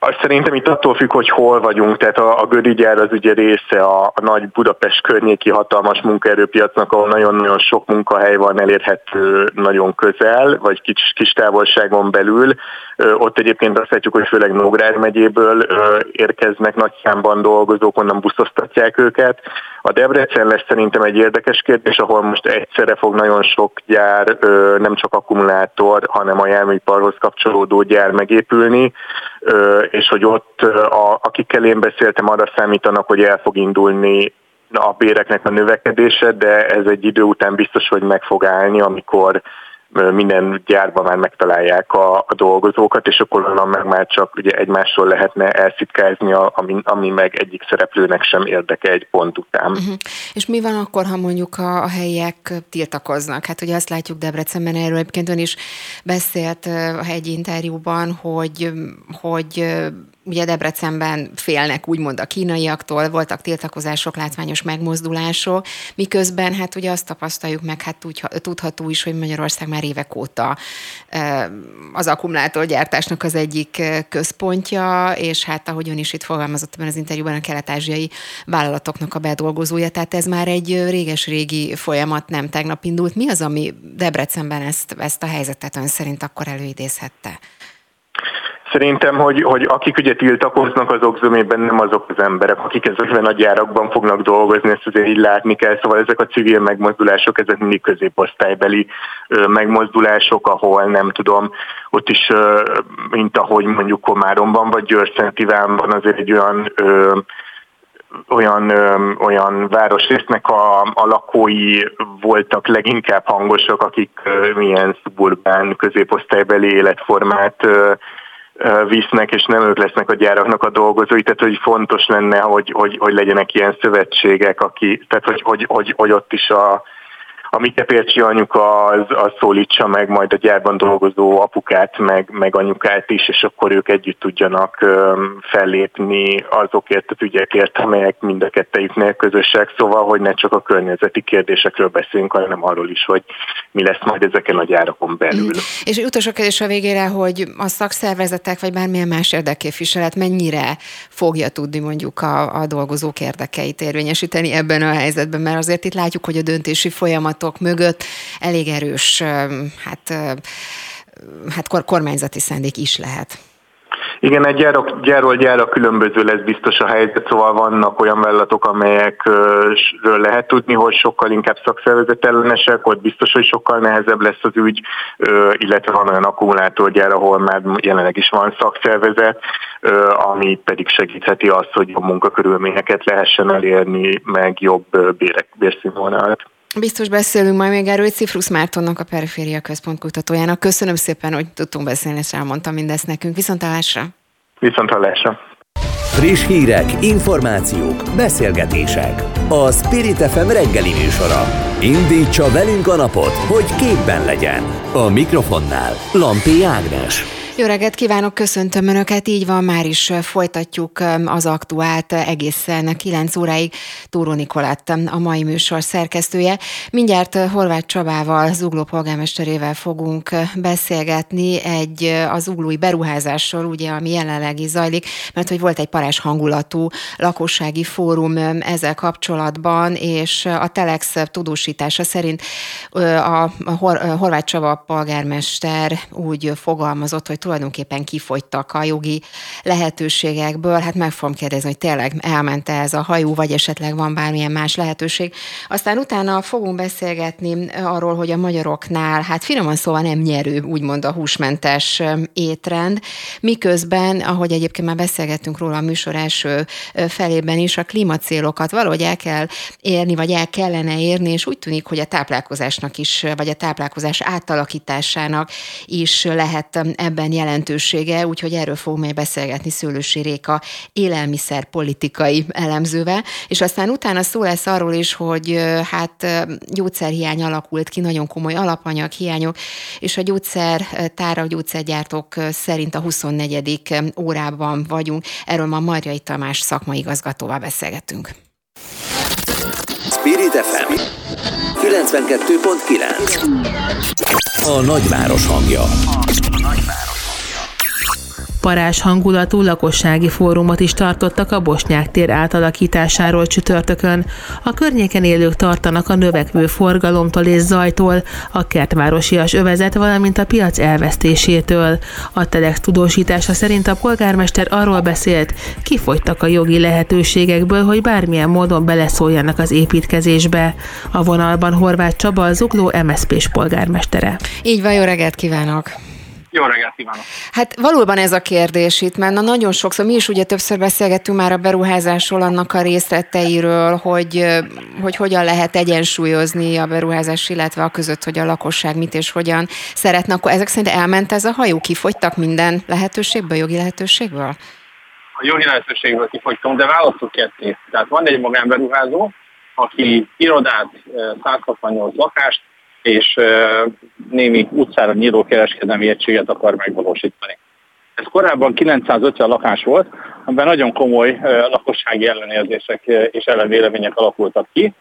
Azt szerintem itt attól függ, hogy hol vagyunk, tehát a, a Gödigyár az ugye része a, a nagy Budapest környéki hatalmas munkaerőpiacnak, ahol nagyon-nagyon sok munkahely van elérhető nagyon közel, vagy kis, kis távolságon belül. Ott egyébként azt látjuk, hogy főleg Nógrád megyéből érkeznek nagy számban dolgozók, onnan buszoztatják őket. A Debrecen lesz szerintem egy érdekes kérdés, ahol most egyszerre fog nagyon sok gyár, nem csak akkumulátor, hanem a járműiparhoz kapcsolódó gyár megépülni és hogy ott, a, akikkel én beszéltem, arra számítanak, hogy el fog indulni a béreknek a növekedése, de ez egy idő után biztos, hogy meg fog állni, amikor minden gyárban már megtalálják a, a dolgozókat, és akkor onnan meg már csak ugye egymásról lehetne elszitkázni, ami, ami meg egyik szereplőnek sem érdeke egy pont után. Uh-huh. És mi van akkor, ha mondjuk a, a helyiek tiltakoznak? Hát ugye azt látjuk Debrecenben, erről egyébként ön is beszélt egy interjúban, hogy, hogy ugye Debrecenben félnek úgymond a kínaiaktól, voltak tiltakozások, látványos megmozdulások, miközben hát ugye azt tapasztaljuk meg, hát tudható is, hogy Magyarország már évek óta az akkumulátorgyártásnak az egyik központja, és hát ahogy ön is itt fogalmazott ebben az interjúban, a kelet-ázsiai vállalatoknak a bedolgozója, tehát ez már egy réges-régi folyamat, nem tegnap indult. Mi az, ami Debrecenben ezt, ezt a helyzetet ön szerint akkor előidézhette? Szerintem, hogy, hogy akik ugye tiltakoznak azok zömében nem azok az emberek, akik ezekben a gyárakban fognak dolgozni, ezt azért így látni kell. Szóval ezek a civil megmozdulások, ezek mindig középosztálybeli megmozdulások, ahol nem tudom, ott is, mint ahogy mondjuk Komáromban vagy Győr-Szentivánban azért egy olyan olyan, ö, olyan városrésznek a, a lakói voltak leginkább hangosak, akik ö, milyen szuburbán középosztálybeli életformát ö, visznek, és nem ők lesznek a gyáraknak a dolgozói, tehát hogy fontos lenne, hogy, hogy, hogy legyenek ilyen szövetségek, aki, tehát hogy, hogy, hogy, hogy ott is a, a Mike Pércsi anyuka az, az szólítsa meg majd a gyárban dolgozó apukát, meg, meg anyukát is, és akkor ők együtt tudjanak fellépni azokért az ügyekért, amelyek mind a kettejüknél közösek, szóval, hogy ne csak a környezeti kérdésekről beszélünk, hanem arról is, hogy mi lesz majd ezeken a gyárakon belül. Mm. És utolsó kérdés a végére, hogy a szakszervezetek, vagy bármilyen más érdekképviselet mennyire fogja tudni mondjuk a, a dolgozók érdekeit érvényesíteni ebben a helyzetben, mert azért itt látjuk, hogy a döntési folyamat javaslatok mögött elég erős hát, hát kormányzati szándék is lehet. Igen, egy gyárról gyára különböző lesz biztos a helyzet, szóval vannak olyan vállalatok, amelyekről lehet tudni, hogy sokkal inkább szakszervezet ellenesek, ott biztos, hogy sokkal nehezebb lesz az ügy, illetve van olyan akkumulátorgyár, ahol már jelenleg is van szakszervezet, ami pedig segítheti azt, hogy jobb munkakörülményeket lehessen elérni, meg jobb bérek, bérszínvonalat. Biztos beszélünk majd még erről, Cifrusz Mártonnak, a Periféria Központ kutatójának. Köszönöm szépen, hogy tudtunk beszélni, és elmondtam mindezt nekünk. Viszontalásra! Viszontalásra! Friss hírek, információk, beszélgetések. A Spirit FM reggeli műsora. Indítsa velünk a napot, hogy képben legyen. A mikrofonnál Lampi Ágnes. Jó reggelt kívánok, köszöntöm Önöket, így van, már is folytatjuk az aktuált egészen 9 óráig. Túró Nikolát a mai műsor szerkesztője. Mindjárt Horváth Csabával, Zugló polgármesterével fogunk beszélgetni egy az uglói beruházásról, ugye, ami jelenleg is zajlik, mert hogy volt egy parás hangulatú lakossági fórum ezzel kapcsolatban, és a Telex tudósítása szerint a Horváth Csaba polgármester úgy fogalmazott, hogy tulajdonképpen kifogytak a jogi lehetőségekből. Hát meg fogom kérdezni, hogy tényleg elment ez a hajó, vagy esetleg van bármilyen más lehetőség. Aztán utána fogunk beszélgetni arról, hogy a magyaroknál, hát finoman szóval nem nyerő, úgymond a húsmentes étrend, miközben, ahogy egyébként már beszélgettünk róla a műsor első felében is, a klímacélokat valahogy el kell érni, vagy el kellene érni, és úgy tűnik, hogy a táplálkozásnak is, vagy a táplálkozás átalakításának is lehet ebben jelentősége, úgyhogy erről fogunk majd beszélgetni Szőlősi Réka élelmiszerpolitikai elemzővel, és aztán utána szó lesz arról is, hogy hát gyógyszerhiány alakult ki, nagyon komoly alapanyag hiányok, és a gyógyszertára, a gyógyszergyártók szerint a 24. órában vagyunk. Erről ma Marjai Tamás szakmai igazgatóval beszélgetünk. Spirit FM 92.9 A nagyváros hangja. A nagyváros. Parás hangulatú lakossági fórumot is tartottak a Bosnyák tér átalakításáról csütörtökön. A környéken élők tartanak a növekvő forgalomtól és zajtól, a kertvárosias övezet, valamint a piac elvesztésétől. A Telex tudósítása szerint a polgármester arról beszélt, kifogytak a jogi lehetőségekből, hogy bármilyen módon beleszóljanak az építkezésbe. A vonalban Horváth Csaba, az Zugló MSZP-s polgármestere. Így van, jó reggelt kívánok! Jó reggelt kívánok! Hát valóban ez a kérdés itt, mert na nagyon sokszor, mi is ugye többször beszélgettünk már a beruházásról, annak a részleteiről, hogy, hogy hogyan lehet egyensúlyozni a beruházás, illetve a között, hogy a lakosság mit és hogyan szeretne. Akkor ezek szerint elment ez a hajó? Kifogytak minden lehetőségből, jogi lehetőségből? A jogi lehetőségből kifogytunk, de választok ketté. Tehát van egy magánberuházó, aki irodát, 168 lakást és némi utcára nyíló kereskedelmi egységet akar megvalósítani. Ez korábban 950 lakás volt, amiben nagyon komoly lakossági ellenérzések és ellenvélemények alakultak ki.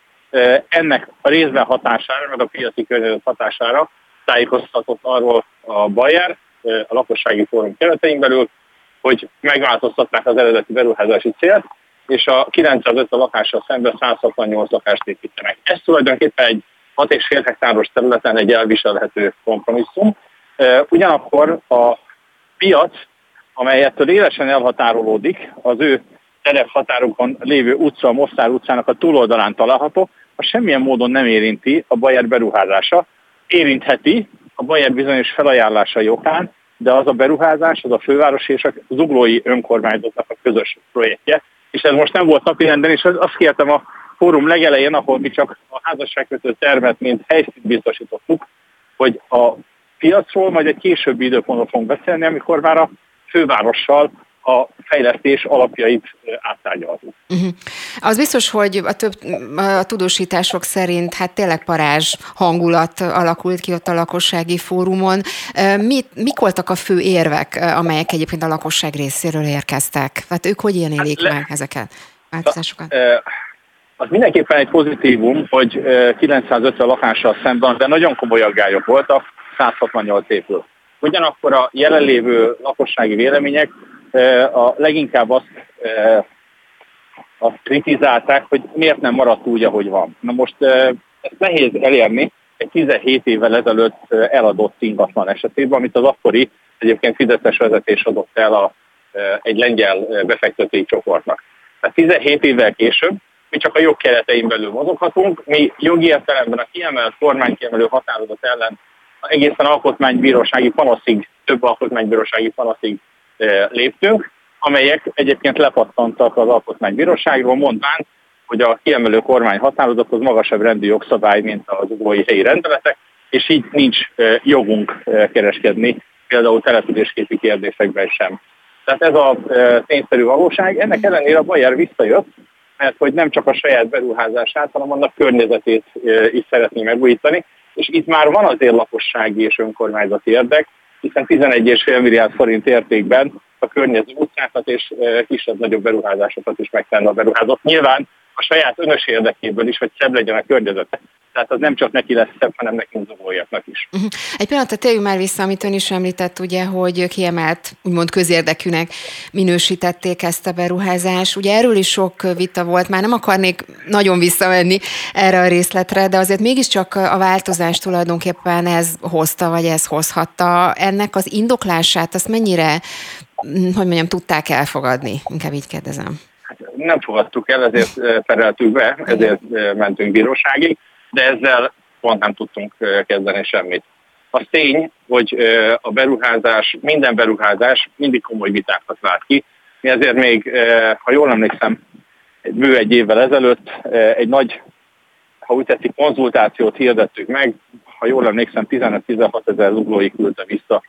Ennek a részben hatására, meg a piaci környezet hatására tájékoztatott arról a Bayer, a lakossági fórum keretein belül, hogy megváltoztatták az eredeti beruházási célt, és a 950 lakással szemben 168 lakást építenek. Ez tulajdonképpen egy 6,5 hektáros területen egy elviselhető kompromisszum. Ugyanakkor a piac, amely ettől élesen elhatárolódik, az ő terephatárokon lévő utca, a Mostár utcának a túloldalán található, a semmilyen módon nem érinti a Bayer beruházása. Érintheti a Bayer bizonyos felajánlásai okán, de az a beruházás, az a főváros és a zuglói önkormányzatnak a közös projektje. És ez most nem volt napirenden, és azt kértem a fórum legelején, ahol mi csak a házasságkötő tervet, mint helyszínt biztosítottuk, hogy a piacról majd egy későbbi időpontban fogunk beszélni, amikor már a fővárossal a fejlesztés alapjait áttárgyaltuk. Uh-huh. Az biztos, hogy a, több, a tudósítások szerint hát tényleg parázs hangulat alakult ki ott a lakossági fórumon. Mi, mik voltak a fő érvek, amelyek egyébként a lakosság részéről érkeztek? Hát ők hogy élik hát le, meg ezeket változásokat? Az mindenképpen egy pozitívum, hogy 950 lakással szemben, de nagyon komoly aggályok voltak, 168 épül. Ugyanakkor a jelenlévő lakossági vélemények a leginkább azt, azt kritizálták, hogy miért nem maradt úgy, ahogy van. Na most ezt nehéz elérni egy 17 évvel ezelőtt eladott ingatlan esetében, amit az akkori egyébként Fideszes vezetés adott el a egy lengyel befektetői csoportnak. Tehát 17 évvel később mi csak a jogkeretein belül mozoghatunk, mi jogi értelemben a kiemelt kormánykiemelő határozat ellen egészen alkotmánybírósági panaszig, több alkotmánybírósági panaszig léptünk, amelyek egyébként lepattantak az alkotmánybíróságról, mondván, hogy a kiemelő kormány határozathoz magasabb rendű jogszabály, mint az ugói helyi rendeletek, és így nincs jogunk kereskedni, például településképi kérdésekben sem. Tehát ez a tényszerű valóság. Ennek ellenére a Bayer visszajött, mert hogy nem csak a saját beruházását, hanem annak környezetét is szeretné megújítani, és itt már van azért lakossági és önkormányzati érdek, hiszen 11,5 milliárd forint értékben a környező utcákat és kisebb-nagyobb beruházásokat is megtenni a beruházott. Nyilván a saját önös érdekéből is, hogy szebb legyen a környezete. Tehát az nem csak neki lesz szebb, hanem nekünk zogójaknak is. Uh-huh. Egy pillanat, térjünk már vissza, amit ön is említett, ugye, hogy kiemelt, úgymond közérdekűnek minősítették ezt a beruházást. Ugye erről is sok vita volt, már nem akarnék nagyon visszamenni erre a részletre, de azért mégiscsak a változást tulajdonképpen ez hozta, vagy ez hozhatta. Ennek az indoklását, azt mennyire, hogy mondjam, tudták elfogadni? Inkább így kérdezem nem fogadtuk el, ezért pereltük be, ezért mentünk bíróságig, de ezzel pont nem tudtunk kezdeni semmit. Az tény, hogy a beruházás, minden beruházás mindig komoly vitákat vált ki. Mi ezért még, ha jól emlékszem, egy bő egy évvel ezelőtt egy nagy, ha úgy tetszik, konzultációt hirdettük meg, ha jól emlékszem, 15-16 ezer zuglói küldte vissza,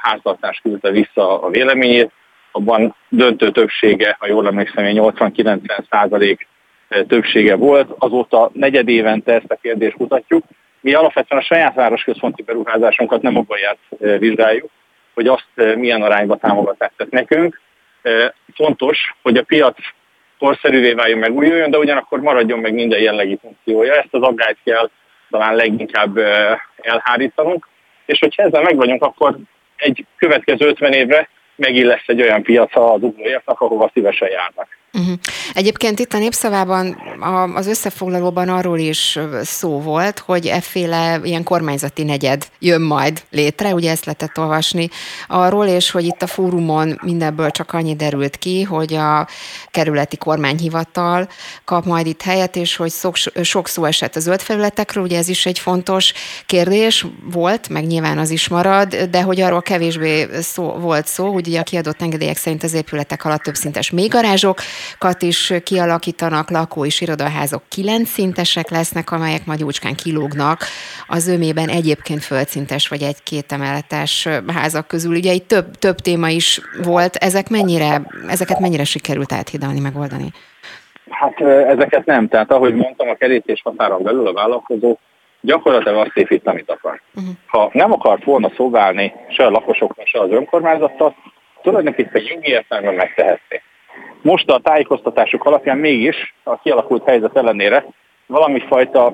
háztartás küldte vissza a véleményét, abban döntő többsége, ha jól emlékszem, 80-90 százalék többsége volt. Azóta negyed évente ezt a kérdést mutatjuk. Mi alapvetően a saját városközponti beruházásunkat nem a baját vizsgáljuk, hogy azt milyen arányba támogatják nekünk. Fontos, hogy a piac korszerűvé váljon, megújuljon, de ugyanakkor maradjon meg minden jellegi funkciója. Ezt az aggályt kell talán leginkább elhárítanunk, és hogyha ezzel meg akkor egy következő 50 évre megint lesz egy olyan piaca az uglóiaknak, ahova szívesen járnak. Uh-huh. Egyébként itt a népszavában az összefoglalóban arról is szó volt, hogy efféle ilyen kormányzati negyed jön majd létre, ugye ezt lehetett olvasni arról, és hogy itt a fórumon mindenből csak annyi derült ki, hogy a kerületi kormányhivatal kap majd itt helyet, és hogy sok, sok szó esett a zöld felületekről, ugye ez is egy fontos kérdés volt, meg nyilván az is marad, de hogy arról kevésbé szó, volt szó, hogy ugye a kiadott engedélyek szerint az épületek alatt többszintes mélygarázsok, kat is kialakítanak, lakó és irodaházok kilenc szintesek lesznek, amelyek majd jócskán kilógnak az ömében egyébként földszintes vagy egy-két emeletes házak közül. Ugye itt több, több téma is volt, ezek mennyire, ezeket mennyire sikerült áthidalni, megoldani? Hát ezeket nem, tehát ahogy mondtam, a kerítés határon belül a vállalkozó gyakorlatilag azt épít, amit akar. Uh-huh. Ha nem akart volna szolgálni se a lakosoknak, se az önkormányzattal, tulajdonképpen jogi értelemben megtehetné. Most a tájékoztatások alapján mégis a kialakult helyzet ellenére valami fajta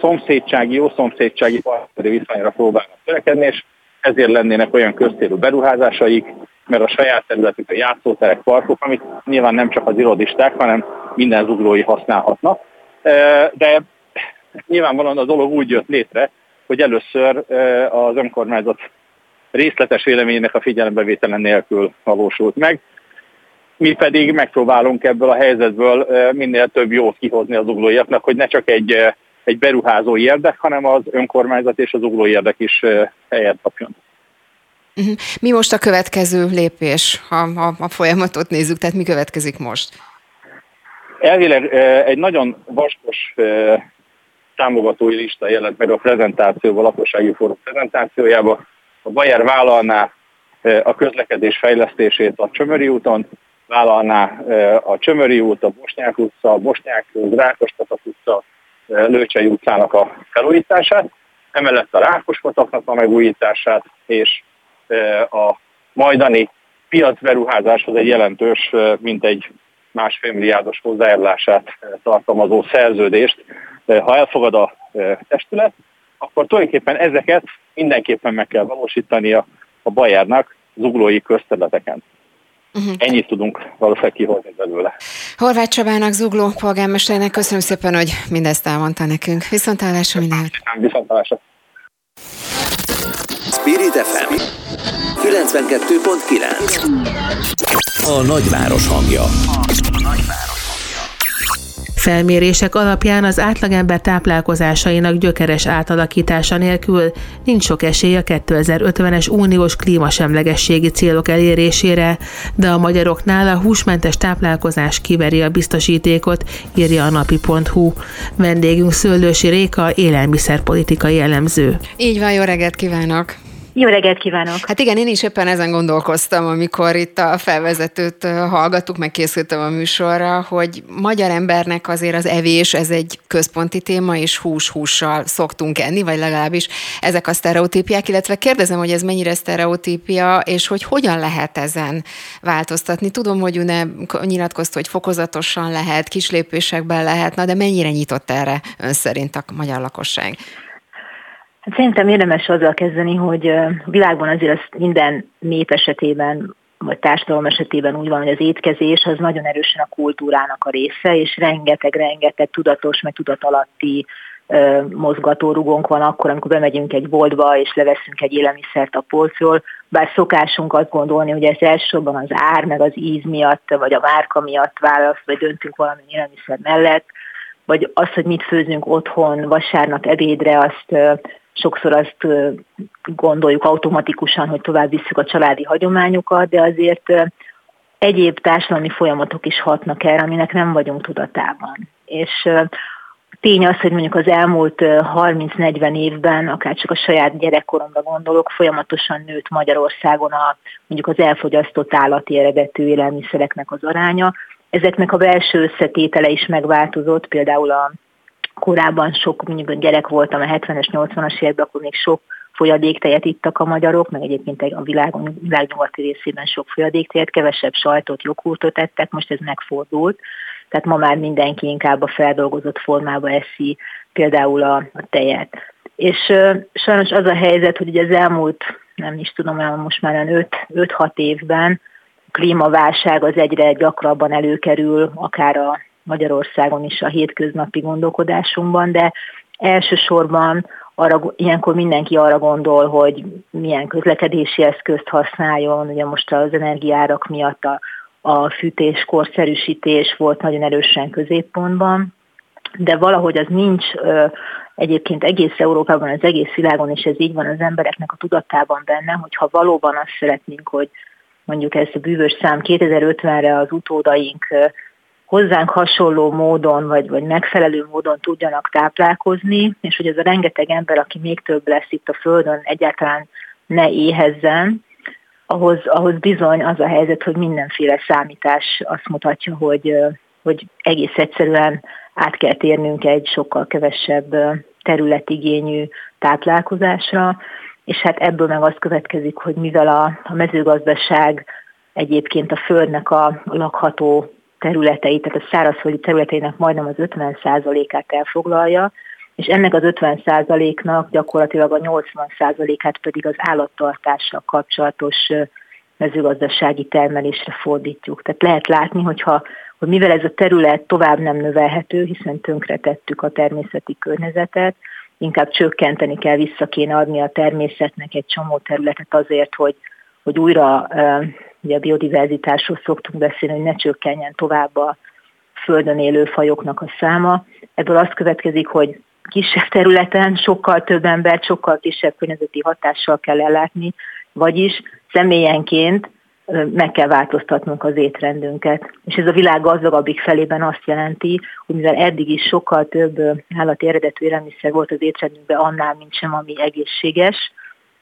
szomszédsági, jó szomszédsági partneri viszonyra próbálnak törekedni, és ezért lennének olyan köztérű beruházásaik, mert a saját területük a játszóterek, parkok, amit nyilván nem csak az irodisták, hanem minden zuglói használhatnak. De nyilvánvalóan a dolog úgy jött létre, hogy először az önkormányzat részletes véleményének a figyelembevételen nélkül valósult meg mi pedig megpróbálunk ebből a helyzetből minél több jót kihozni az uglóiaknak, hogy ne csak egy, egy beruházó érdek, hanem az önkormányzat és az ugló érdek is helyet kapjon. Mhm. Mi most a következő lépés, ha, ha a folyamatot nézzük, tehát mi következik most? Elvileg egy nagyon vastos támogatói lista jelent meg a prezentációval, a lakossági fórum prezentációjába. A Bayer vállalná a közlekedés fejlesztését a Csömöri úton, vállalná a Csömöri út, a Bosnyák utca, a Bosnyák Rákostatak utca, Lőcsei utcának a felújítását, emellett a Rákospataknak a megújítását, és a majdani piacberuházáshoz egy jelentős, mint egy másfél milliárdos hozzájárulását tartalmazó szerződést, ha elfogad a testület, akkor tulajdonképpen ezeket mindenképpen meg kell valósítania a Bajárnak zuglói közterületeken. Uh-huh. Ennyit tudunk valószínűleg kihozni belőle. Horváth Csabának, Zugló polgármesternek köszönöm szépen, hogy mindezt elmondta nekünk. Viszontlátásra mindenki. Viszontlátásra. Spirit FM A nagyváros hangja. Felmérések alapján az átlagember táplálkozásainak gyökeres átalakítása nélkül nincs sok esély a 2050-es uniós klímasemlegességi célok elérésére, de a magyaroknál a húsmentes táplálkozás kiveri a biztosítékot, írja a napi.hu. Vendégünk Szőlősi Réka, élelmiszerpolitikai elemző. Így van, jó reggelt kívánok! Jó reggelt kívánok! Hát igen, én is éppen ezen gondolkoztam, amikor itt a felvezetőt hallgattuk, meg készültem a műsorra, hogy magyar embernek azért az evés, ez egy központi téma, és hús-hússal szoktunk enni, vagy legalábbis ezek a sztereotípiák, illetve kérdezem, hogy ez mennyire sztereotípia, és hogy hogyan lehet ezen változtatni. Tudom, hogy ne nyilatkozta, hogy fokozatosan lehet, kislépésekben lehet, na de mennyire nyitott erre ön szerint a magyar lakosság? Hát szerintem érdemes azzal kezdeni, hogy a világban azért az minden nép esetében vagy társadalom esetében úgy van, hogy az étkezés az nagyon erősen a kultúrának a része, és rengeteg-rengeteg tudatos, meg tudatalatti mozgatórugónk van akkor, amikor bemegyünk egy boltba, és leveszünk egy élelmiszert a polcról, bár szokásunk azt gondolni, hogy ez elsősorban az ár, meg az íz miatt, vagy a márka miatt választ, vagy döntünk valami élelmiszer mellett, vagy az, hogy mit főzünk otthon vasárnap ebédre, azt sokszor azt gondoljuk automatikusan, hogy tovább visszük a családi hagyományokat, de azért egyéb társadalmi folyamatok is hatnak erre, aminek nem vagyunk tudatában. És tény az, hogy mondjuk az elmúlt 30-40 évben, akár csak a saját gyerekkoromra gondolok, folyamatosan nőtt Magyarországon a, mondjuk az elfogyasztott állati eredetű élelmiszereknek az aránya. Ezeknek a belső összetétele is megváltozott, például a korábban sok, mondjuk gyerek voltam a 70-es, 80-as években, akkor még sok folyadéktejet ittak a magyarok, meg egyébként a világon, világ nyugati részében sok folyadéktejet, kevesebb sajtot, joghurtot ettek, most ez megfordult. Tehát ma már mindenki inkább a feldolgozott formába eszi például a, a tejet. És uh, sajnos az a helyzet, hogy ugye az elmúlt, nem is tudom, most már 5-6 évben klímaválság az egyre gyakrabban előkerül, akár a Magyarországon is a hétköznapi gondolkodásunkban, de elsősorban arra, ilyenkor mindenki arra gondol, hogy milyen közlekedési eszközt használjon, ugye most az energiárak miatt a, a fűtés, korszerűsítés volt nagyon erősen középpontban, de valahogy az nincs egyébként egész Európában, az egész világon, és ez így van az embereknek a tudatában benne, hogy ha valóban azt szeretnénk, hogy mondjuk ezt a bűvös szám 2050-re az utódaink hozzánk hasonló módon, vagy, vagy megfelelő módon tudjanak táplálkozni, és hogy ez a rengeteg ember, aki még több lesz itt a Földön, egyáltalán ne éhezzen, ahhoz, ahhoz bizony az a helyzet, hogy mindenféle számítás azt mutatja, hogy, hogy egész egyszerűen át kell térnünk egy sokkal kevesebb területigényű táplálkozásra, és hát ebből meg az következik, hogy mivel a, a mezőgazdaság egyébként a földnek a lakható területeit, tehát a szárazföldi területeinek majdnem az 50%-át elfoglalja, és ennek az 50%-nak gyakorlatilag a 80%-át pedig az állattartással kapcsolatos mezőgazdasági termelésre fordítjuk. Tehát lehet látni, hogyha, hogy mivel ez a terület tovább nem növelhető, hiszen tönkretettük a természeti környezetet, inkább csökkenteni kell, vissza kéne adni a természetnek egy csomó területet azért, hogy, hogy újra ugye a biodiverzitásról szoktunk beszélni, hogy ne csökkenjen tovább a földön élő fajoknak a száma. Ebből azt következik, hogy kisebb területen sokkal több ember, sokkal kisebb környezeti hatással kell ellátni, vagyis személyenként meg kell változtatnunk az étrendünket. És ez a világ gazdagabbik felében azt jelenti, hogy mivel eddig is sokkal több állati eredetű élelmiszer volt az étrendünkben annál, mint sem, ami egészséges,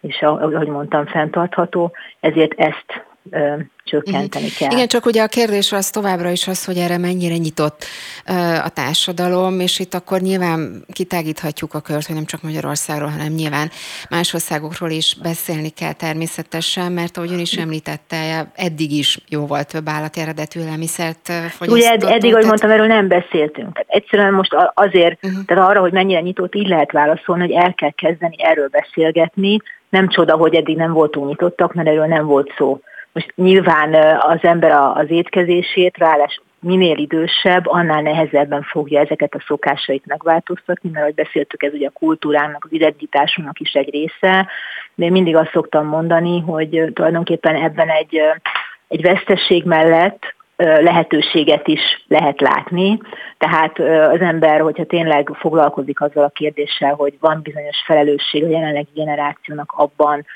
és ahogy mondtam, fenntartható, ezért ezt csökkenteni uh-huh. kell. Igen, csak ugye a kérdés az továbbra is az, hogy erre mennyire nyitott a társadalom, és itt akkor nyilván kitágíthatjuk a kört, hogy nem csak Magyarországról, hanem nyilván más országokról is beszélni kell természetesen, mert ahogy ön is említette, eddig is jóval több állati eredetű élelmiszert fogyasztott. Ugye eddig, ahogy mondtam, erről nem beszéltünk. Tehát egyszerűen most azért, uh-huh. tehát arra, hogy mennyire nyitott, így lehet válaszolni, hogy el kell kezdeni erről beszélgetni, nem csoda, hogy eddig nem voltunk nyitottak, mert erről nem volt szó. Most nyilván az ember az étkezését, ráadásul minél idősebb, annál nehezebben fogja ezeket a szokásait megváltoztatni, mert ahogy beszéltük, ez ugye a kultúrának, az identitásunknak is egy része, de én mindig azt szoktam mondani, hogy tulajdonképpen ebben egy, egy vesztesség mellett lehetőséget is lehet látni. Tehát az ember, hogyha tényleg foglalkozik azzal a kérdéssel, hogy van bizonyos felelősség a jelenlegi generációnak abban,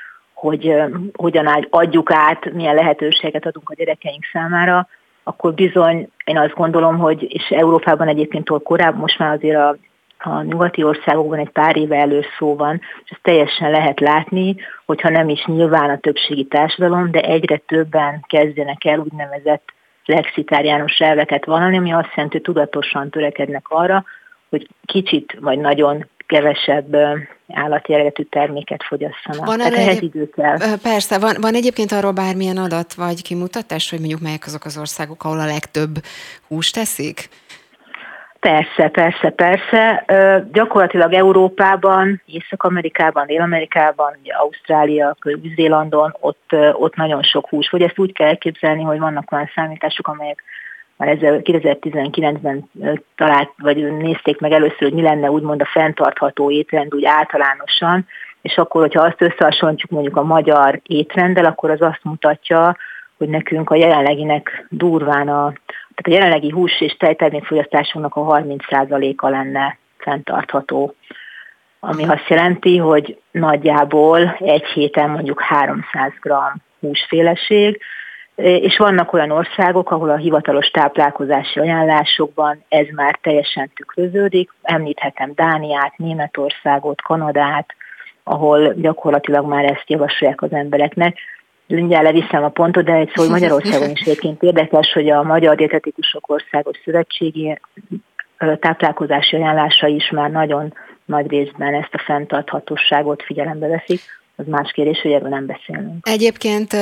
hogy hogyan adjuk át, milyen lehetőséget adunk a gyerekeink számára, akkor bizony én azt gondolom, hogy, és Európában egyébként korábban, most már azért a, a nyugati országokban egy pár éve elő szó van, és ezt teljesen lehet látni, hogyha nem is nyilván a többségi társadalom, de egyre többen kezdenek el úgynevezett lexitáriánus elveket vallani, ami azt jelenti, hogy tudatosan törekednek arra, hogy kicsit vagy nagyon kevesebb állati eredetű terméket fogyasszanak. Van Tehát ehhez idő kell. Persze, van, van egyébként arról bármilyen adat vagy kimutatás, hogy mondjuk melyek azok az országok, ahol a legtöbb húst teszik? Persze, persze, persze. Gyakorlatilag Európában, Észak-Amerikában, Dél-Amerikában, Ausztrália, Új-Zélandon, ott, ott nagyon sok hús. Hogy ezt úgy kell elképzelni, hogy vannak olyan számítások, amelyek már 2019-ben talált, vagy nézték meg először, hogy mi lenne úgymond a fenntartható étrend úgy általánosan, és akkor, hogyha azt összehasonlítjuk mondjuk a magyar étrenddel, akkor az azt mutatja, hogy nekünk a jelenleginek durván a, tehát a jelenlegi hús és tejtermékfogyasztásunknak a 30%-a lenne fenntartható. Ami azt jelenti, hogy nagyjából egy héten mondjuk 300 g húsféleség, és vannak olyan országok, ahol a hivatalos táplálkozási ajánlásokban ez már teljesen tükröződik. Említhetem Dániát, Németországot, Kanadát, ahol gyakorlatilag már ezt javasolják az embereknek. Mindjárt leviszem a pontot, de egy szó, hogy Magyarországon is egyébként érdekes, hogy a Magyar Dietetikusok Országos Szövetségi táplálkozási ajánlásai is már nagyon nagy részben ezt a fenntarthatóságot figyelembe veszik az más kérdés, hogy erről nem beszélünk. Egyébként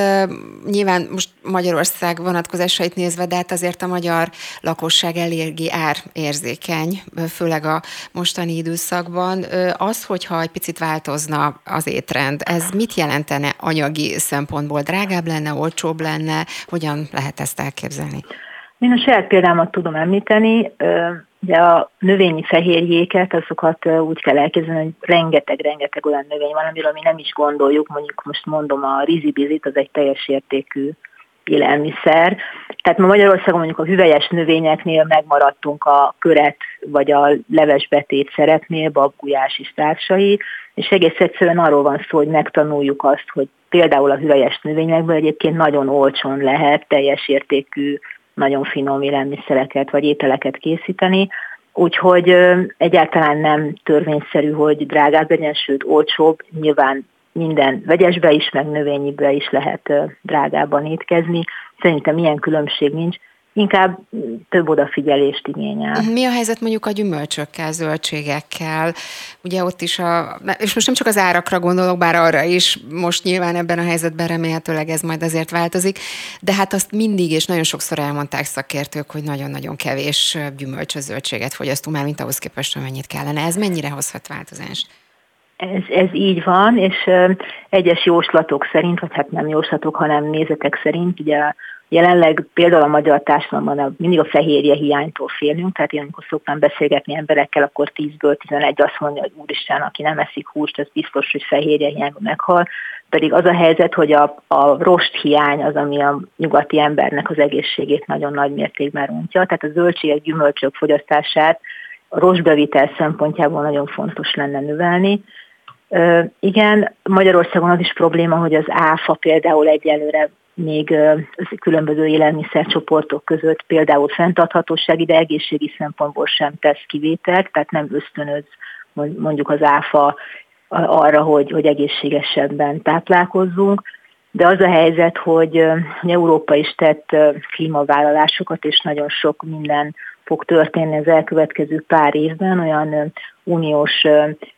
nyilván most Magyarország vonatkozásait nézve, de hát azért a magyar lakosság eléggé érzékeny, főleg a mostani időszakban. Az, hogyha egy picit változna az étrend, ez mit jelentene anyagi szempontból? Drágább lenne, olcsóbb lenne? Hogyan lehet ezt elképzelni? Én a saját példámat tudom említeni. Ugye a növényi fehérjéket, azokat úgy kell elképzelni, hogy rengeteg-rengeteg olyan növény van, amiről mi nem is gondoljuk, mondjuk most mondom a rizibizit, az egy teljes értékű élelmiszer. Tehát ma Magyarországon mondjuk a hüvelyes növényeknél megmaradtunk a köret vagy a levesbetét szerepnél, babgulyás és társai, és egész egyszerűen arról van szó, hogy megtanuljuk azt, hogy például a hüvelyes növényekből egyébként nagyon olcsón lehet teljes értékű nagyon finom élelmiszereket vagy ételeket készíteni, úgyhogy egyáltalán nem törvényszerű, hogy drágább legyen, sőt olcsóbb, nyilván minden vegyesbe is, meg növényibe is lehet drágában étkezni. Szerintem ilyen különbség nincs inkább több odafigyelést igényel. Mi a helyzet mondjuk a gyümölcsökkel, zöldségekkel? Ugye ott is a, és most nem csak az árakra gondolok, bár arra is, most nyilván ebben a helyzetben remélhetőleg ez majd azért változik, de hát azt mindig és nagyon sokszor elmondták szakértők, hogy nagyon-nagyon kevés gyümölcs, zöldséget fogyasztunk már, mint ahhoz képest, amennyit kellene. Ez mennyire hozhat változást? Ez, ez így van, és egyes jóslatok szerint, vagy hát nem jóslatok, hanem nézetek szerint, ugye Jelenleg például a magyar társadalomban mindig a fehérje hiánytól félünk, tehát én amikor szoktam beszélgetni emberekkel, akkor 10-ből 11 azt mondja, hogy úristen, aki nem eszik húst, az biztos, hogy fehérje hiányban meghal. Pedig az a helyzet, hogy a, a rost hiány az, ami a nyugati embernek az egészségét nagyon nagy mértékben rontja. Tehát a zöldségek, gyümölcsök fogyasztását a rostbevitel szempontjából nagyon fontos lenne növelni. Igen, Magyarországon az is probléma, hogy az áfa például egyelőre még különböző élelmiszercsoportok között például fenntarthatósági, de egészségi szempontból sem tesz kivételt, tehát nem ösztönöz mondjuk az áfa arra, hogy, hogy egészségesebben táplálkozzunk. De az a helyzet, hogy Európa is tett klímavállalásokat, és nagyon sok minden fog történni az elkövetkező pár évben, olyan uniós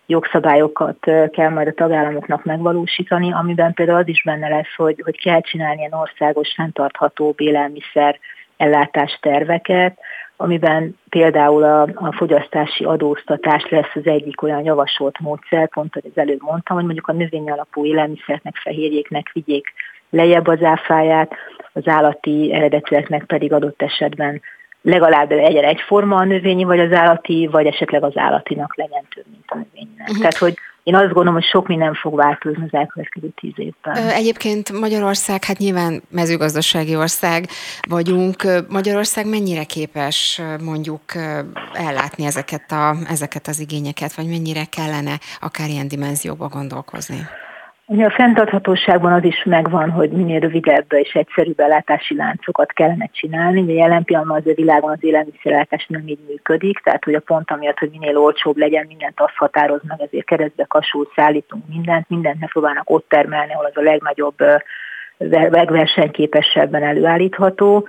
jogszabályokat kell majd a tagállamoknak megvalósítani, amiben például az is benne lesz, hogy, hogy kell csinálni ilyen országos fenntartható élelmiszer ellátás terveket, amiben például a, a fogyasztási adóztatás lesz az egyik olyan javasolt módszer, pont, hogy az előbb mondtam, hogy mondjuk a növény alapú élelmiszernek, fehérjéknek vigyék lejjebb az áfáját, az állati eredetűeknek pedig adott esetben legalább legyen egyforma a növényi vagy az állati, vagy esetleg az állatinak legyen több, mint a növénynek. Uh-huh. Tehát, hogy én azt gondolom, hogy sok minden fog változni az elkövetkező tíz évben. Egyébként Magyarország, hát nyilván mezőgazdasági ország vagyunk. Magyarország mennyire képes mondjuk ellátni ezeket, a, ezeket az igényeket, vagy mennyire kellene akár ilyen dimenzióba gondolkozni? Ugye a fenntarthatóságban az is megvan, hogy minél rövidebb és egyszerűbb ellátási láncokat kellene csinálni. Ugye jelen pillanatban az a világon az élelmiszerellátás nem így működik, tehát hogy a pont amiatt, hogy minél olcsóbb legyen, mindent azt határoz meg, ezért keresztbe kasul szállítunk mindent, mindent megpróbálnak ott termelni, ahol az a legnagyobb, legversenyképesebben előállítható.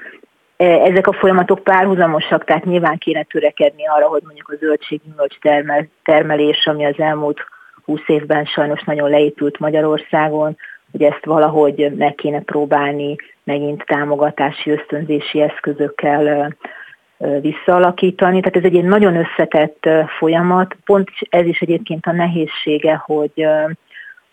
E, ezek a folyamatok párhuzamosak, tehát nyilván kéne törekedni arra, hogy mondjuk a zöldséggyümölcs termelés, ami az elmúlt 20 évben sajnos nagyon leépült Magyarországon, hogy ezt valahogy meg kéne próbálni megint támogatási, ösztönzési eszközökkel visszaalakítani. Tehát ez egy nagyon összetett folyamat. Pont ez is egyébként a nehézsége, hogy,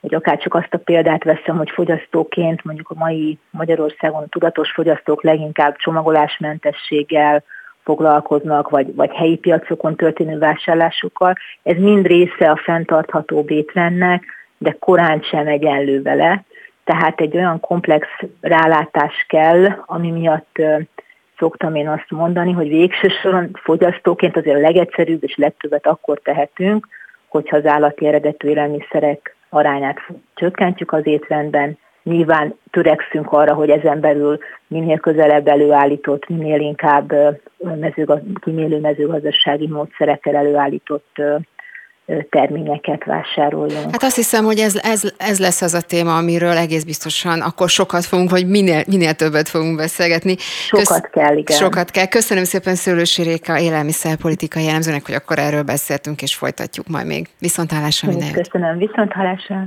hogy akár csak azt a példát veszem, hogy fogyasztóként mondjuk a mai Magyarországon tudatos fogyasztók leginkább csomagolásmentességgel, foglalkoznak, vagy, vagy helyi piacokon történő vásárlásukkal. Ez mind része a fenntartható étrendnek, de korán sem egyenlő vele. Tehát egy olyan komplex rálátás kell, ami miatt szoktam én azt mondani, hogy végső soron fogyasztóként azért a legegyszerűbb és legtöbbet akkor tehetünk, hogyha az állati eredetű élelmiszerek arányát csökkentjük az étrendben, Nyilván törekszünk arra, hogy ezen belül minél közelebb előállított, minél inkább mezőgaz, kimélő mezőgazdasági módszerekkel előállított terményeket vásároljunk. Hát azt hiszem, hogy ez, ez, ez lesz az a téma, amiről egész biztosan akkor sokat fogunk, vagy minél, minél többet fogunk beszélgetni. Sokat Kösz, kell, igen. Sokat kell. Köszönöm szépen Szőlősi Réka élelmiszerpolitikai jellemzőnek, hogy akkor erről beszéltünk, és folytatjuk majd még. Viszontlátásra minden Köszönöm, viszontlátásra.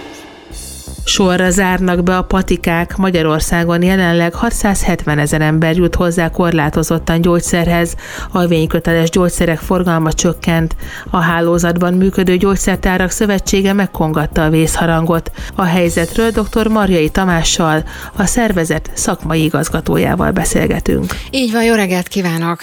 Sorra zárnak be a patikák. Magyarországon jelenleg 670 ezer ember jut hozzá korlátozottan gyógyszerhez. A vényköteles gyógyszerek forgalma csökkent. A hálózatban működő gyógyszertárak szövetsége megkongatta a vészharangot. A helyzetről dr. Marjai Tamással, a szervezet szakmai igazgatójával beszélgetünk. Így van, jó reggelt kívánok!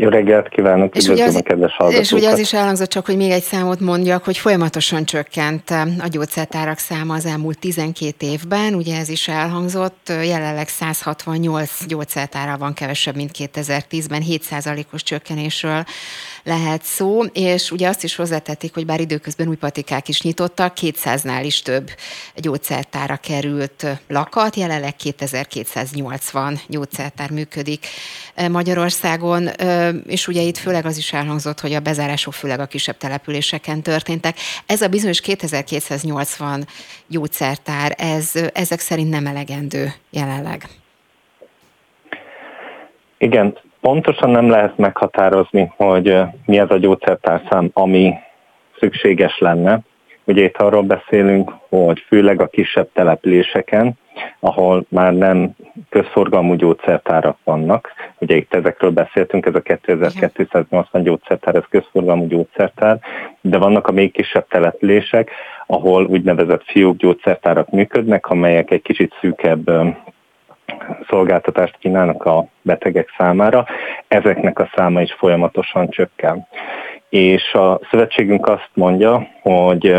Jó reggelt kívánok, és ugye az, a kedves hallgatókat. És ugye az is elhangzott csak, hogy még egy számot mondjak, hogy folyamatosan csökkent a gyógyszertárak száma az elmúlt 12 évben, ugye ez is elhangzott, jelenleg 168 gyógyszertára van kevesebb, mint 2010-ben, 7%-os csökkenésről lehet szó, és ugye azt is hozzátették, hogy bár időközben új patikák is nyitottak, 200-nál is több gyógyszertára került lakat, jelenleg 2280 gyógyszertár működik Magyarországon, és ugye itt főleg az is elhangzott, hogy a bezárások főleg a kisebb településeken történtek. Ez a bizonyos 2280 gyógyszertár, ez, ezek szerint nem elegendő jelenleg. Igen, pontosan nem lehet meghatározni, hogy mi az a gyógyszertárszám, ami szükséges lenne. Ugye itt arról beszélünk, hogy főleg a kisebb településeken, ahol már nem közforgalmú gyógyszertárak vannak. Ugye itt ezekről beszéltünk, ez a 2280 gyógyszertár, ez közforgalmú gyógyszertár, de vannak a még kisebb települések, ahol úgynevezett fiók gyógyszertárak működnek, amelyek egy kicsit szűkebb szolgáltatást kínálnak a betegek számára, ezeknek a száma is folyamatosan csökken. És a szövetségünk azt mondja, hogy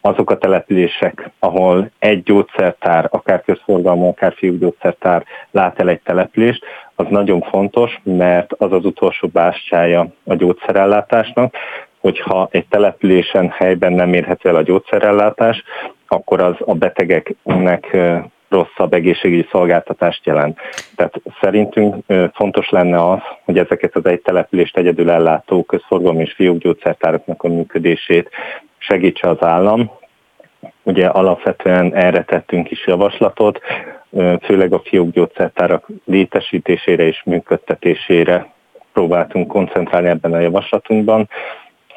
azok a települések, ahol egy gyógyszertár, akár közforgalmú, akár fiúgyógyszertár lát el egy települést, az nagyon fontos, mert az az utolsó bástyája a gyógyszerellátásnak, hogyha egy településen helyben nem érhető el a gyógyszerellátás, akkor az a betegeknek rosszabb egészségügyi szolgáltatást jelent. Tehát szerintünk fontos lenne az, hogy ezeket az egy települést egyedül ellátó közforgalmi és fiókgyógyszertáraknak a működését segítse az állam. Ugye alapvetően erre tettünk is javaslatot, főleg a fiókgyógyszertárak létesítésére és működtetésére próbáltunk koncentrálni ebben a javaslatunkban,